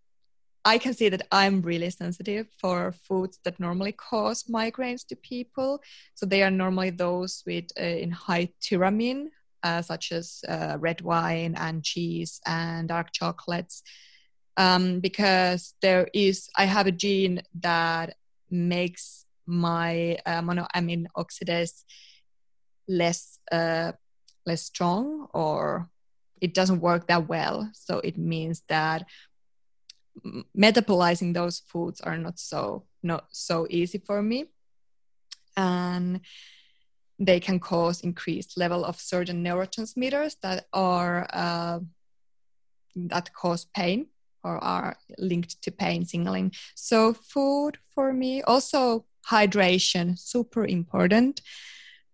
I can see that I'm really sensitive for foods that normally cause migraines to people. So they are normally those with uh, in high tyramine, uh, such as uh, red wine and cheese and dark chocolates um, because there is I have a gene that makes my uh, monoamine oxidase less uh, less strong or it doesn't work that well. So it means that metabolizing those foods are not so not so easy for me, and they can cause increased level of certain neurotransmitters that are uh, that cause pain or are linked to pain signaling. So, food for me, also hydration, super important.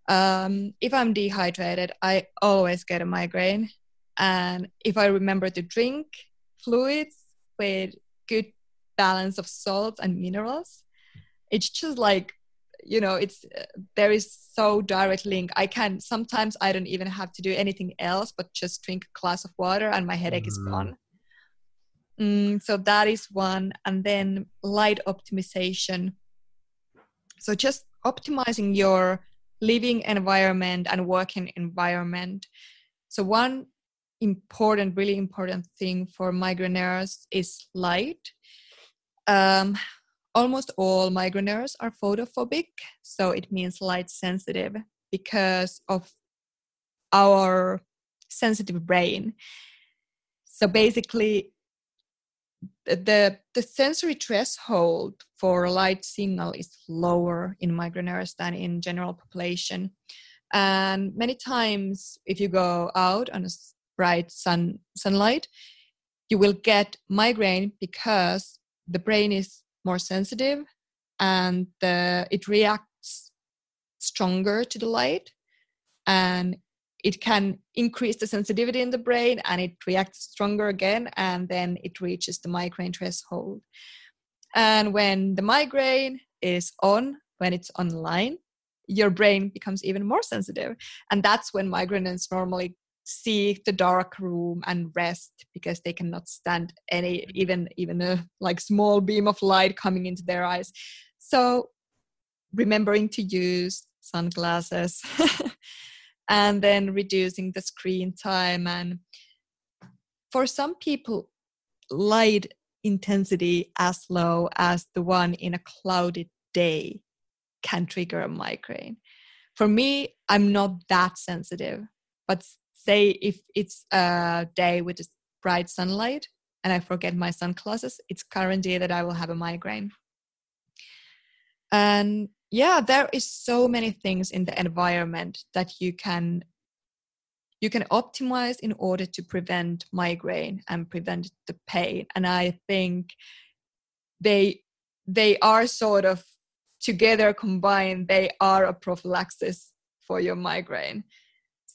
Um, if I'm dehydrated, I always get a migraine. And if I remember to drink fluids with good balance of salts and minerals, it's just like you know it's uh, there is so direct link i can sometimes i don't even have to do anything else but just drink a glass of water and my headache mm. is gone Mm, so that is one. And then light optimization. So just optimizing your living environment and working environment. So one important, really important thing for migraineurs is light. Um, almost all migraineurs are photophobic, so it means light sensitive because of our sensitive brain. So basically, the the sensory threshold for light signal is lower in migraineurs than in general population and many times if you go out on a bright sun sunlight you will get migraine because the brain is more sensitive and the, it reacts stronger to the light and it can increase the sensitivity in the brain and it reacts stronger again and then it reaches the migraine threshold. And when the migraine is on when it's online your brain becomes even more sensitive. And that's when migrainists normally seek the dark room and rest because they cannot stand any even even a like small beam of light coming into their eyes so remembering to use sunglasses and then reducing the screen time and for some people light intensity as low as the one in a cloudy day can trigger a migraine. For me, I'm not that sensitive, but say if it's a day with bright sunlight and I forget my sunglasses, it's guaranteed that I will have a migraine. And yeah, there is so many things in the environment that you can you can optimize in order to prevent migraine and prevent the pain. And I think they they are sort of together combined, they are a prophylaxis for your migraine.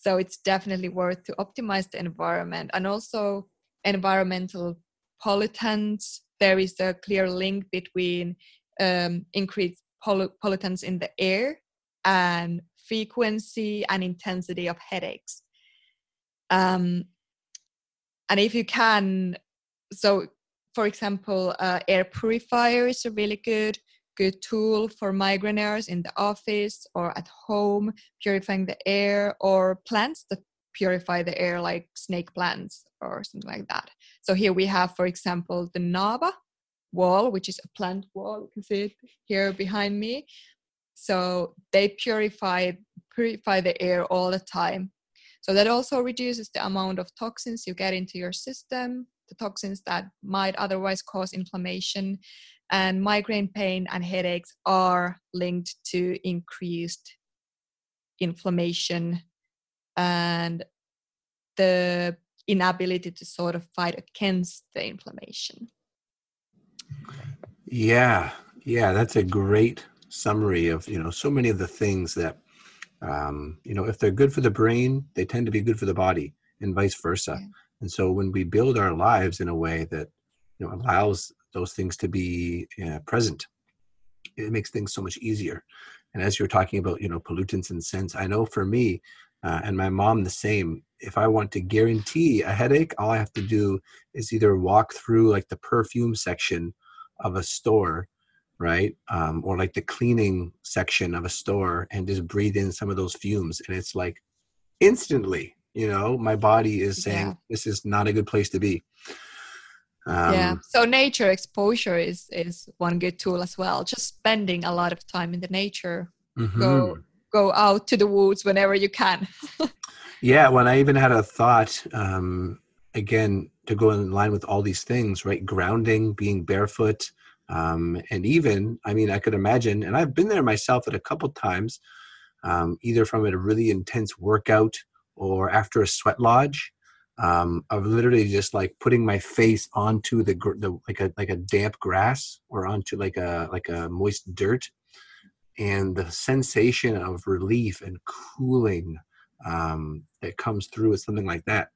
So it's definitely worth to optimize the environment and also environmental pollutants. There is a clear link between um, increased pollutants in the air and frequency and intensity of headaches. Um, and if you can, so for example, uh, air purifier is a really good good tool for migraineurs in the office or at home, purifying the air, or plants that purify the air, like snake plants or something like that. So here we have, for example, the Naava wall, which is a plant wall. You can see it here behind me. So they purify purify the air all the time. So that also reduces the amount of toxins you get into your system, the toxins that might otherwise cause inflammation. And migraine pain and headaches are linked to increased inflammation and the inability to sort of fight against the inflammation. Yeah, yeah, that's a great summary of you know so many of the things that um, you know if they're good for the brain, they tend to be good for the body, and vice versa. Yeah. And so when we build our lives in a way that you know allows those things to be uh, present, it makes things so much easier. And as you're talking about you know pollutants and scents, I know for me uh, and my mom the same. If I want to guarantee a headache, all I have to do is either walk through like the perfume section of a store right um, or like the cleaning section of a store and just breathe in some of those fumes and it's like instantly you know my body is saying yeah. this is not a good place to be um, yeah so nature exposure is is one good tool as well. Just spending a lot of time in the nature. Mm-hmm. go go out to the woods whenever you can. Yeah when i even had a thought um again to go in line with all these things right? Grounding being barefoot um, and even i mean i could imagine and i've been there myself at a couple times um, either from a really intense workout or after a sweat lodge um, of literally just like putting my face onto the, the like a like a damp grass or onto like a like a moist dirt and the sensation of relief and cooling um, that comes through with something like that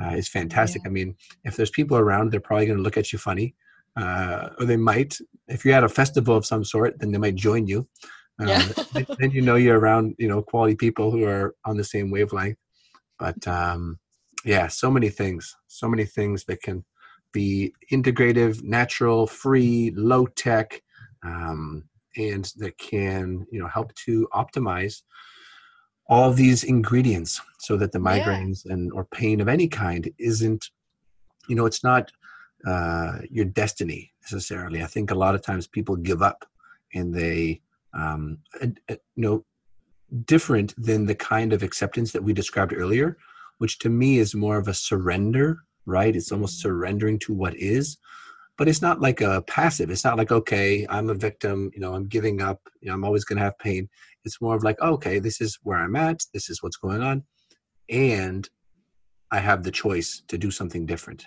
uh, is fantastic. Yeah. I mean, if there's people around, they're probably going to look at you funny, uh, or they might. If you're at a festival of some sort, then they might join you. Uh, yeah. then you know you're around, you know, quality people who are on the same wavelength. But um, yeah, so many things, so many things that can be integrative, natural, free, low tech, um, and that can you know help to optimize all these ingredients so that the migraines yeah. and or pain of any kind isn't you know it's not uh, your destiny necessarily i think a lot of times people give up and they um, you know different than the kind of acceptance that we described earlier which to me is more of a surrender right it's almost mm-hmm. surrendering to what is but it's not like a passive it's not like okay i'm a victim you know i'm giving up you know i'm always going to have pain it's more of like, okay, this is where I'm at, this is what's going on, and I have the choice to do something different.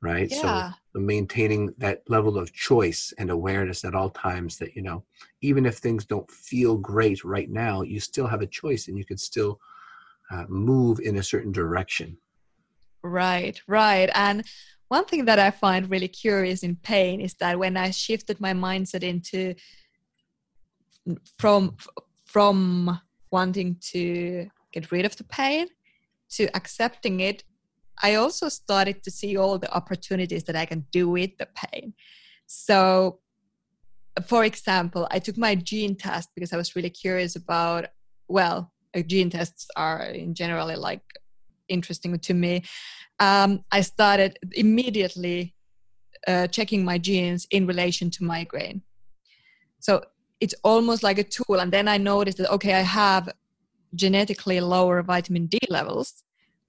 Right. Yeah. So maintaining that level of choice and awareness at all times that, you know, even if things don't feel great right now, you still have a choice and you can still uh, move in a certain direction. Right, right. And one thing that I find really curious in pain is that when I shifted my mindset into from from wanting to get rid of the pain to accepting it, I also started to see all the opportunities that I can do with the pain. So, for example, I took my gene test because I was really curious about, well, gene tests are in generally like interesting to me. Um, I started immediately uh, checking my genes in relation to migraine. So it's almost like a tool. And then I noticed that, okay, I have genetically lower vitamin D levels.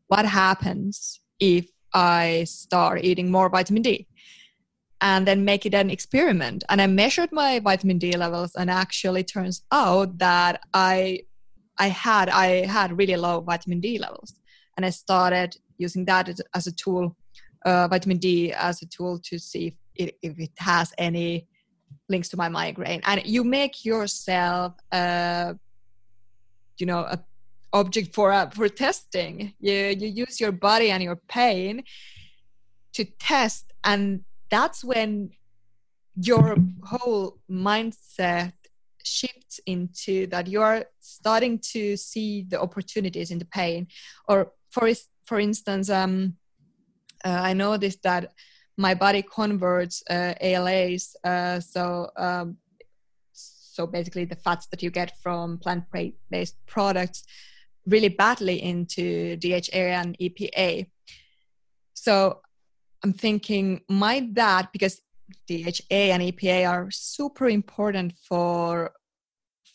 What happens if I start eating more vitamin D? And then make it an experiment. And I measured my vitamin D levels, and actually turns out that I I had I had really low vitamin D levels, and I started using that as a tool, uh, vitamin D as a tool to see if it, if it has any links to my migraine. And you make yourself, uh, you know, a object for uh, for testing. You you use your body and your pain to test, and that's when your whole mindset shifts into that you are starting to see the opportunities in the pain. Or for for instance um, uh, i noticed that my body converts uh, ALAs uh, so um, so basically the fats that you get from plant-based products really badly into dha and epa so i'm thinking might that because DHA and EPA are super important for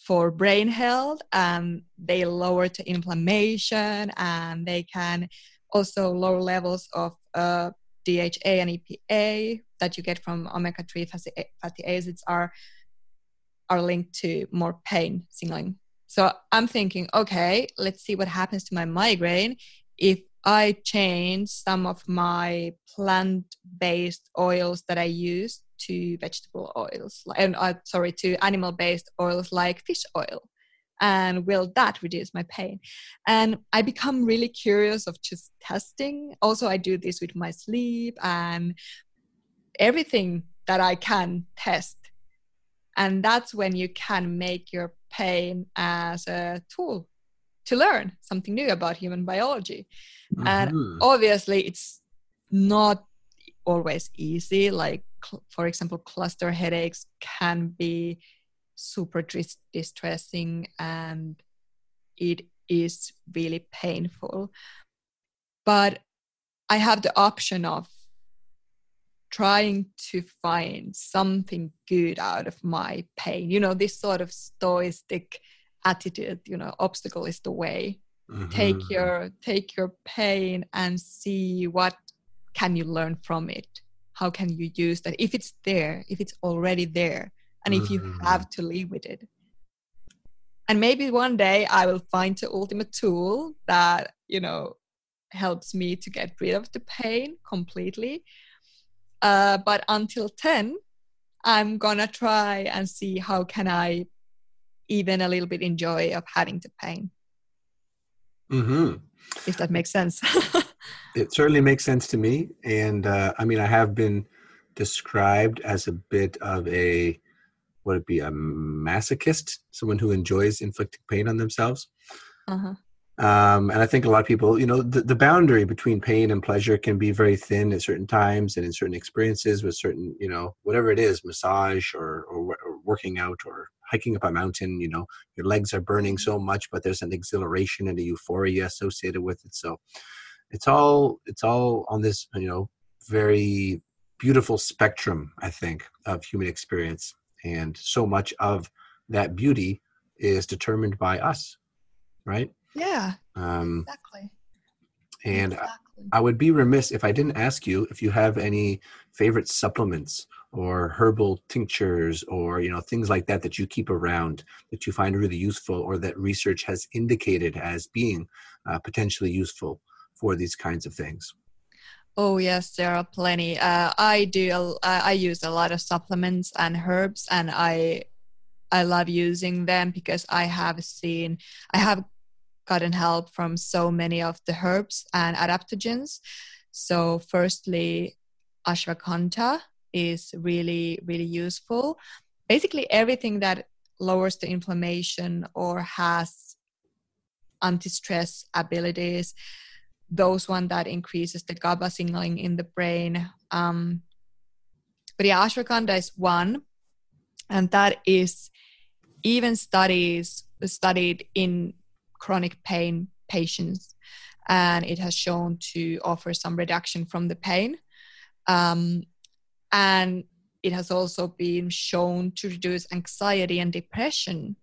for brain health and they lower the inflammation and they can also lower levels of uh, DHA and EPA that you get from omega-3 fatty acids are are linked to more pain signaling. So I'm thinking, okay, let's see what happens to my migraine if I change some of my plant-based oils that I use to vegetable oils, and uh, sorry, to animal-based oils like fish oil. And will that reduce my pain? And I become really curious of just testing. Also, I do this with my sleep and everything that I can test. And that's when you can make your pain as a tool to learn something new about human biology. Mm-hmm. And obviously, it's not always easy. Like, for example, cluster headaches can be super dis- distressing and it is really painful. But I have the option of trying to find something good out of my pain. You know, this sort of stoic attitude, you know, obstacle is the way mm-hmm. take your take your pain and see what can you learn from it how can you use that if it's there if it's already there and if you mm-hmm. have to live with it and maybe one day i will find the ultimate tool that you know helps me to get rid of the pain completely uh, but until 10 i'm gonna try and see how can i even a little bit enjoy of having the pain Mm-hmm. If that makes sense. it certainly makes sense to me. And uh, I mean, I have been described as a bit of a, what would it be a masochist? Someone who enjoys inflicting pain on themselves. Uh-huh. Um, and I think a lot of people, you know, the, the boundary between pain and pleasure can be very thin at certain times and in certain experiences with certain, you know, whatever it is, massage or, or, or working out or hiking up a mountain, you know, your legs are burning so much, but there's an exhilaration and a euphoria associated with it. So it's all, it's all on this, you know, very beautiful spectrum, I think, of human experience. And so much of that beauty is determined by us, right? Yeah. Um, exactly. And exactly. I would be remiss if I didn't ask you if you have any favorite supplements or herbal tinctures or you know things like that that you keep around that you find really useful or that research has indicated as being uh, potentially useful for these kinds of things. Oh yes, there are plenty. Uh, I do. I use a lot of supplements and herbs, and I I love using them because I have seen I have gotten help from so many of the herbs and adaptogens. So, firstly, ashwagandha is really, really useful. Basically, everything that lowers the inflammation or has anti-stress abilities those one that increases the GABA signaling in the brain. Um, but yeah, ashwagandha is one, and that is even studies studied in chronic pain patients and it has shown to offer some reduction from the pain. Um, and it has also been shown to reduce anxiety and depression.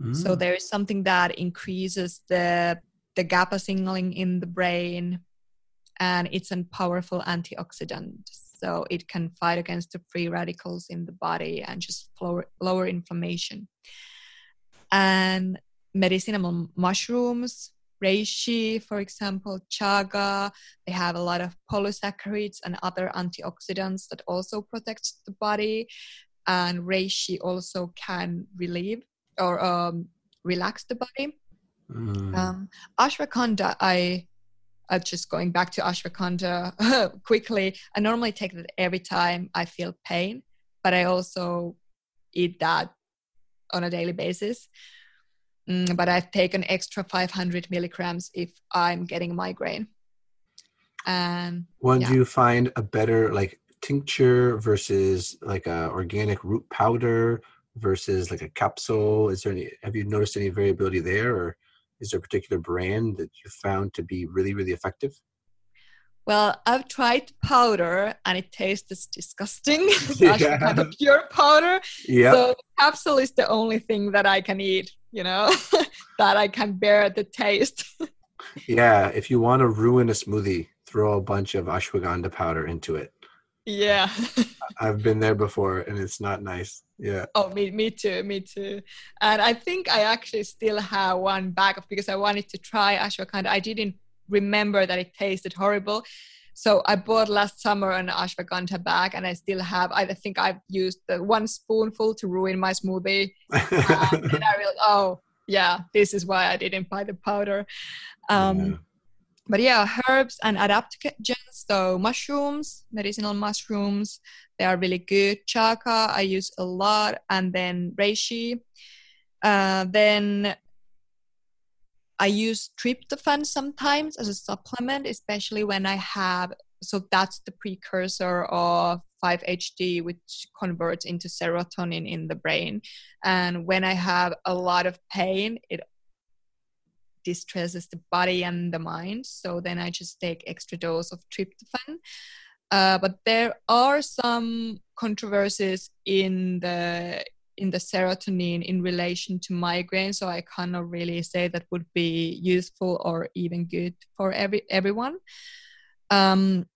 Mm. So there is something that increases the the GABA signaling in the brain, and it's a powerful antioxidant. So it can fight against the free radicals in the body and just lower, lower inflammation. And medicinal mushrooms, reishi, for example, chaga, they have a lot of polysaccharides and other antioxidants that also protect the body. And reishi also can relieve or um, relax the body. Mm. Um, ashwagandha, I uh, just going back to ashwagandha quickly. I normally take that every time I feel pain, but I also eat that on a daily basis. Mm, but I've taken extra 500 milligrams if I'm getting migraine. And when yeah. do you find a better like tincture versus like a organic root powder versus like a capsule? Is there any? Have you noticed any variability there, or is there a particular brand that you found to be really really effective? Well, I've tried powder and it tastes disgusting. yeah. pure powder. Yeah. So capsule is the only thing that I can eat, you know, that I can bear the taste. yeah. If you want to ruin a smoothie, throw a bunch of ashwagandha powder into it. Yeah. I've been there before and it's not nice. Yeah. Oh, me, me too, me too. And I think I actually still have one bag of because I wanted to try ashwagandha. I didn't remember that it tasted horrible. So I bought last summer an ashwagandha bag, and I still have. I think I've used the one spoonful to ruin my smoothie. and I realized, oh yeah, this is why I didn't buy the powder. Um, yeah. But yeah, herbs and adaptogens. So mushrooms, medicinal mushrooms, they are really good. Chaga I use a lot, and then reishi. Uh, then I use tryptophan sometimes as a supplement, especially when I have. So that's the precursor of 5-HT, which converts into serotonin in the brain. And when I have a lot of pain, it distresses the body and the mind. So then I just take extra dose of tryptophan. Uh, but there are some controversies in the in the serotonin in relation to migraine so i cannot really say that would be useful or even good for every everyone. Um,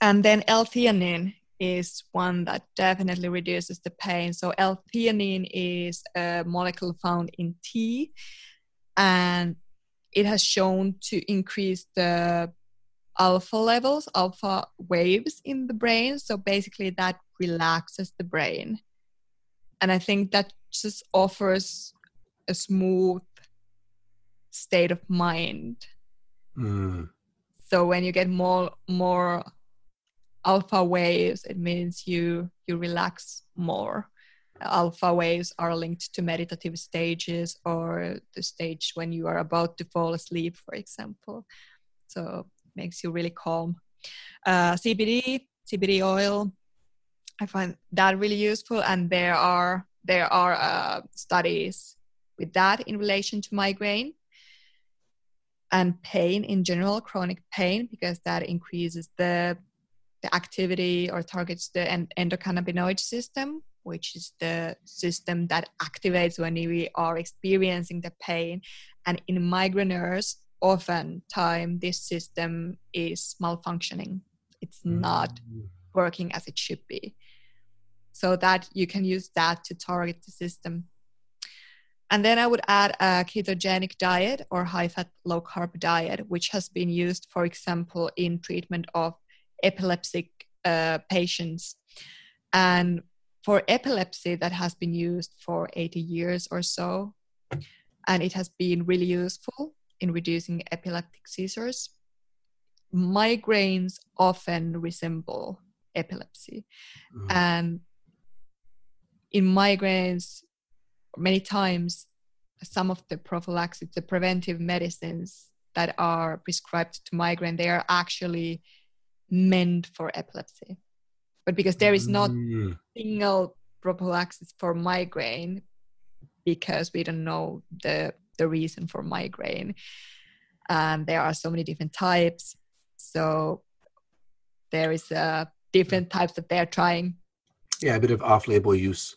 and then l-theanine is one that definitely reduces the pain. So l-theanine is a molecule found in tea and it has shown to increase the alpha levels alpha waves in the brain. So basically that relaxes the brain and i think that just offers a smooth state of mind. Mm. so when you get more more alpha waves it means you you relax more. Alpha waves are linked to meditative stages or the stage when you are about to fall asleep for example. So it makes you really calm. Uh, cbd cbd oil I find that really useful, and there are there are uh, studies with that in relation to migraine and pain in general, chronic pain, because that increases the the activity or targets the endocannabinoid system, which is the system that activates when we are experiencing the pain. And in migraineurs, often time this system is malfunctioning. It's not mm. working as it should be so that you can use that to target the system. And then I would add a ketogenic diet or high fat, low carb diet, which has been used, for example, in treatment of epileptic uh, patients. And for epilepsy, that has been used for 80 years or so. And it has been really useful in reducing epileptic seizures. Migraines often resemble epilepsy. Mm. And in migraines, many times, some of the prophylaxis, the preventive medicines that are prescribed to migraine, they are actually meant for epilepsy. But because there is not mm. single prophylaxis for migraine, because we don't know the the reason for migraine. and there are so many different types. So there is uh, different types that they're trying. Yeah, a bit of off-label use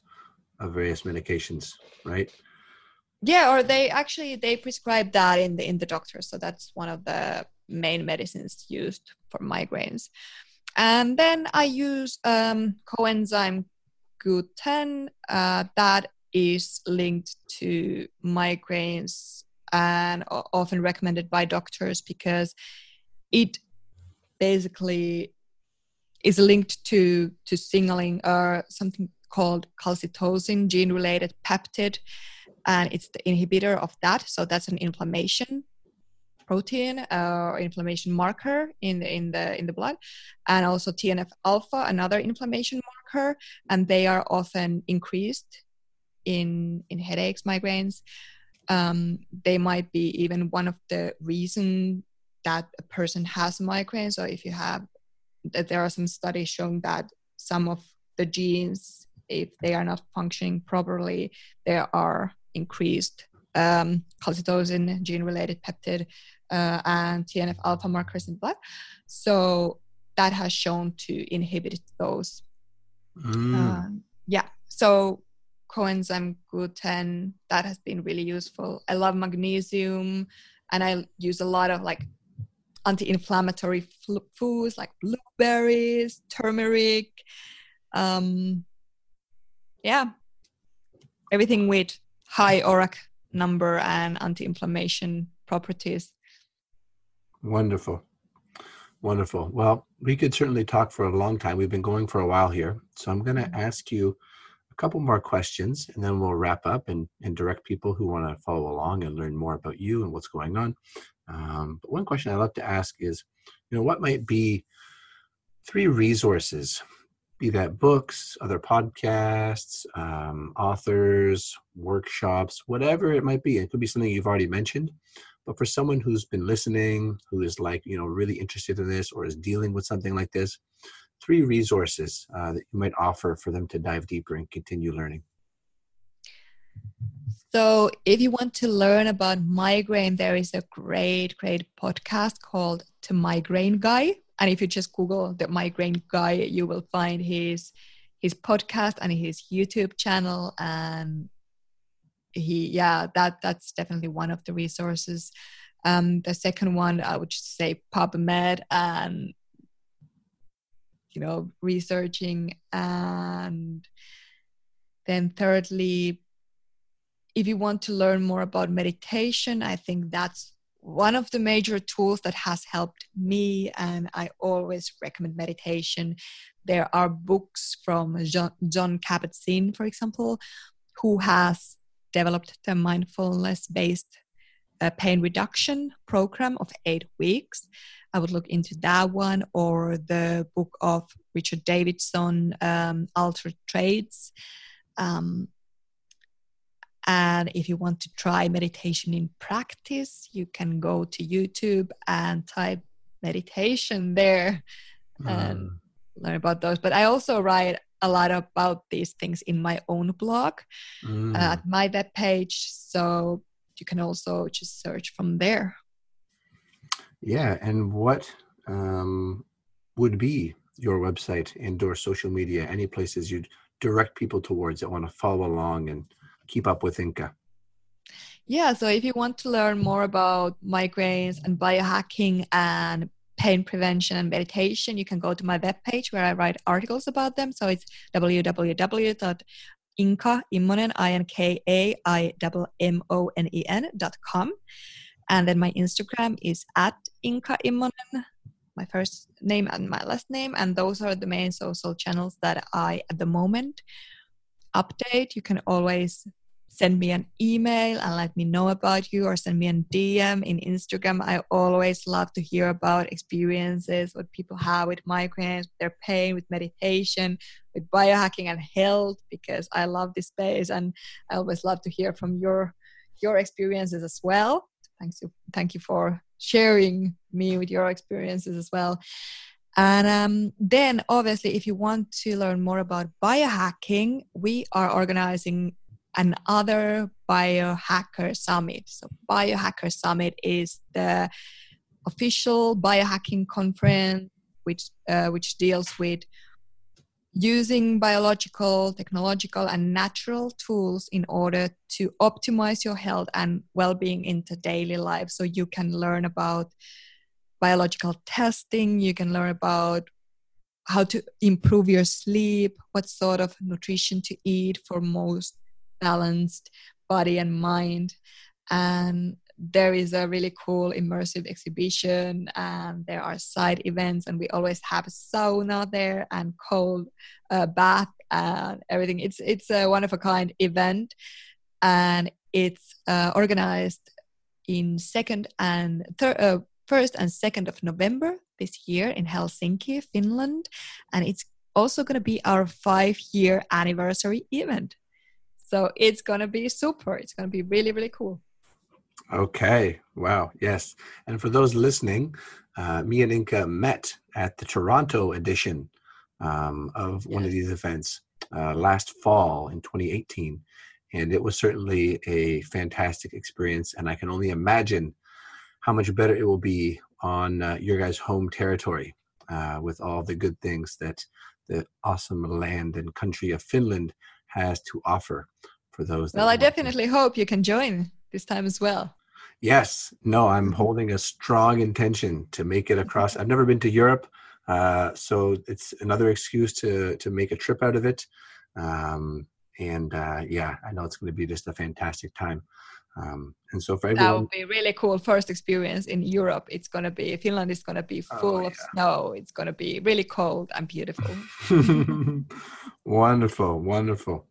of various medications, right? Yeah, or they actually they prescribe that in the in the doctor. So that's one of the main medicines used for migraines. And then I use um, coenzyme Q10 uh, that is linked to migraines and often recommended by doctors because it basically is linked to to signaling or something called calcitonin gene related peptide and it's the inhibitor of that. So that's an inflammation protein uh, or inflammation marker in the, in the in the blood and also TNF alpha another inflammation marker and they are often increased in in headaches migraines. Um, they might be even one of the reason that a person has migraines so if you have there are some studies showing that some of the genes if they are not functioning properly there are increased um, calcitonin gene related peptide uh, and TNF alpha markers in blood. So that has shown to inhibit those. Mm. Um, yeah. So coenzyme Q10 that has been really useful. I love magnesium, and I use a lot of like anti-inflammatory foods like blueberries, turmeric. Um, yeah, everything with high ORAC number and anti-inflammation properties. Wonderful. Wonderful. Well, we could certainly talk for a long time. We've been going for a while here. So I'm going to mm-hmm. ask you a couple more questions and then we'll wrap up and, and direct people who want to follow along and learn more about you and what's going on. Um, but one question I'd love to ask is, you know, what might be three resources, be that books, other podcasts, um, authors, workshops, whatever it might be. It could be something you've already mentioned, but for someone who's been listening, who is like, you know, really interested in this or is dealing with something like this, three resources uh, that you might offer for them to dive deeper and continue learning. So, if you want to learn about migraine, there is a great, great podcast called The Migraine Guy. And if you just Google The Migraine Guy, you will find his his podcast and his YouTube channel. And he yeah that that's definitely one of the resources um the second one i would just say pubmed and you know researching and then thirdly if you want to learn more about meditation i think that's one of the major tools that has helped me and i always recommend meditation there are books from john, jon kabat-zinn for example who has developed the mindfulness based uh, pain reduction program of eight weeks. I would look into that one or the book of Richard Davidson, um, Altered Traits. Um, and if you want to try meditation in practice, you can go to YouTube and type meditation there and mm. learn about those. But I also write a lot about these things in my own blog mm. uh, at my web page. So you can also just search from there. Yeah, and what um, would be your website and or social media? Any places you'd direct people towards that want to follow along and keep up with Inca? Yeah, so if you want to learn more about migraines and biohacking and pain prevention and meditation, you can go to my webpage where I write articles about them. So it's www.inka immonen, I-N-K-A-I-M-M-O-N-E-N dot com. And then my Instagram is at Inka Immonen, my first name and my last name. And those are the main social channels that I, at the moment, update. You can always send me an email and let me know about you or send me a DM in Instagram. I always love to hear about experiences, what people have with migraines, their pain, with meditation, with biohacking and health, because I love this space and I always love to hear from your your experiences as well. Thanks you thank you for sharing me with your experiences as well. And um, then, obviously, if you want to learn more about biohacking, we are organizing another Biohacker Summit. So, Biohacker Summit is the official biohacking conference which uh, which deals with using biological, technological, and natural tools in order to optimize your health and well-being into daily life. So you can learn about biological testing. You can learn about how to improve your sleep, what sort of nutrition to eat for most balanced body and mind. And there is a really cool immersive exhibition and there are side events and we always have sauna there and cold uh, bath and everything it's it's a one of a kind event and it's uh, organized in second and third uh, first and second of november this year in helsinki finland and it's also going to be our five year anniversary event so it's going to be super it's going to be really really cool Okay. Wow. Yes. And for those listening, uh, me and Inka met at the Toronto edition um, of one of these events uh, last fall in 2018. And it was certainly a fantastic experience. And I can only imagine how much better it will be on uh, your guys' home territory uh, with all the good things that the awesome land and country of Finland has to offer for those. Well, I definitely to. hope you can join this time as well. Yes. No, I'm mm-hmm. holding a strong intention to make it across. I've never been to Europe, uh, so it's another excuse to to make a trip out of it. Um, and uh, yeah, I know it's going to be just a fantastic time. Um, and so for everyone, that would be really cool. First experience in Europe. It's going to be Finland is going to be oh, full oh, yeah. of snow. It's going to be really cold and beautiful. wonderful, wonderful.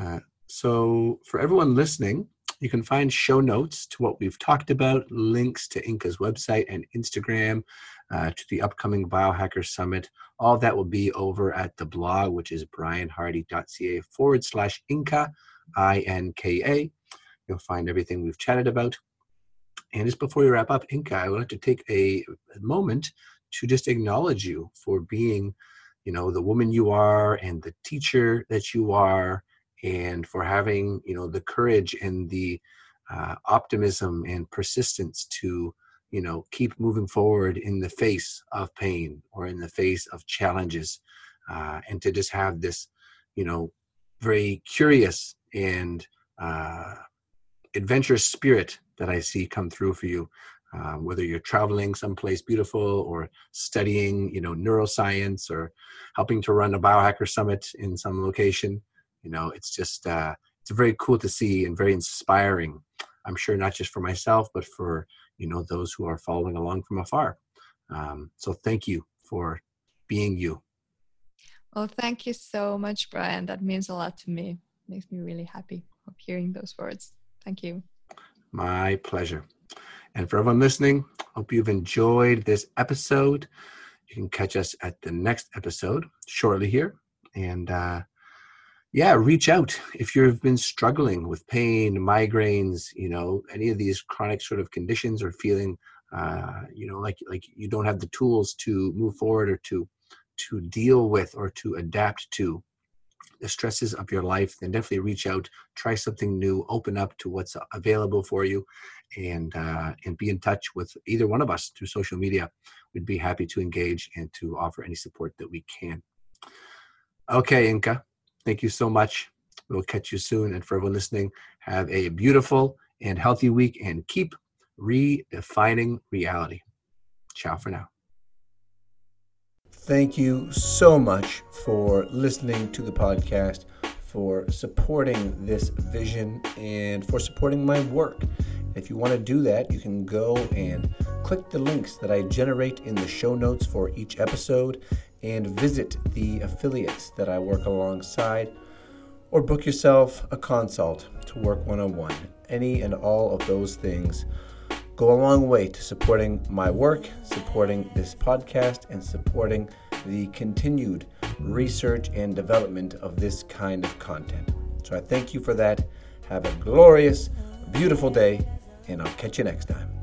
Uh, so for everyone listening, you can find show notes to what we've talked about, links to Inka's website and Instagram, uh, to the upcoming Biohacker Summit. All that will be over at the blog, which is brianhardy.ca forward slash Inka, I N K A. You'll find everything we've chatted about. And just before we wrap up, Inka, I would like to take a moment to just acknowledge you for being, you know, the woman you are and the teacher that you are and for having you know the courage and the uh, optimism and persistence to you know keep moving forward in the face of pain or in the face of challenges uh, and to just have this you know very curious and uh, adventurous spirit that i see come through for you uh, whether you're traveling someplace beautiful or studying you know neuroscience or helping to run a biohacker summit in some location you know it's just uh, it's very cool to see and very inspiring. I'm sure not just for myself but for you know those who are following along from afar. Um, so thank you for being you. Well thank you so much brian. That means a lot to me. Makes me really happy of hearing those words thank you. My pleasure. And for everyone listening hope you've enjoyed this episode. You can catch us at the next episode shortly here. And uh, yeah reach out if you've been struggling with pain migraines you know any of these chronic sort of conditions or feeling uh, you know like like you don't have the tools to move forward or to to deal with or to adapt to the stresses of your life then definitely reach out try something new open up to what's available for you and uh, and be in touch with either one of us through social media we'd be happy to engage and to offer any support that we can okay inka Thank you so much. We'll catch you soon. And for everyone listening, have a beautiful and healthy week and keep redefining reality. Ciao for now. Thank you so much for listening to the podcast, for supporting this vision, and for supporting my work. If you want to do that, you can go and click the links that I generate in the show notes for each episode and visit the affiliates that I work alongside, or book yourself a consult to work one on one. Any and all of those things go a long way to supporting my work, supporting this podcast, and supporting the continued research and development of this kind of content. So I thank you for that. Have a glorious, beautiful day, and I'll catch you next time.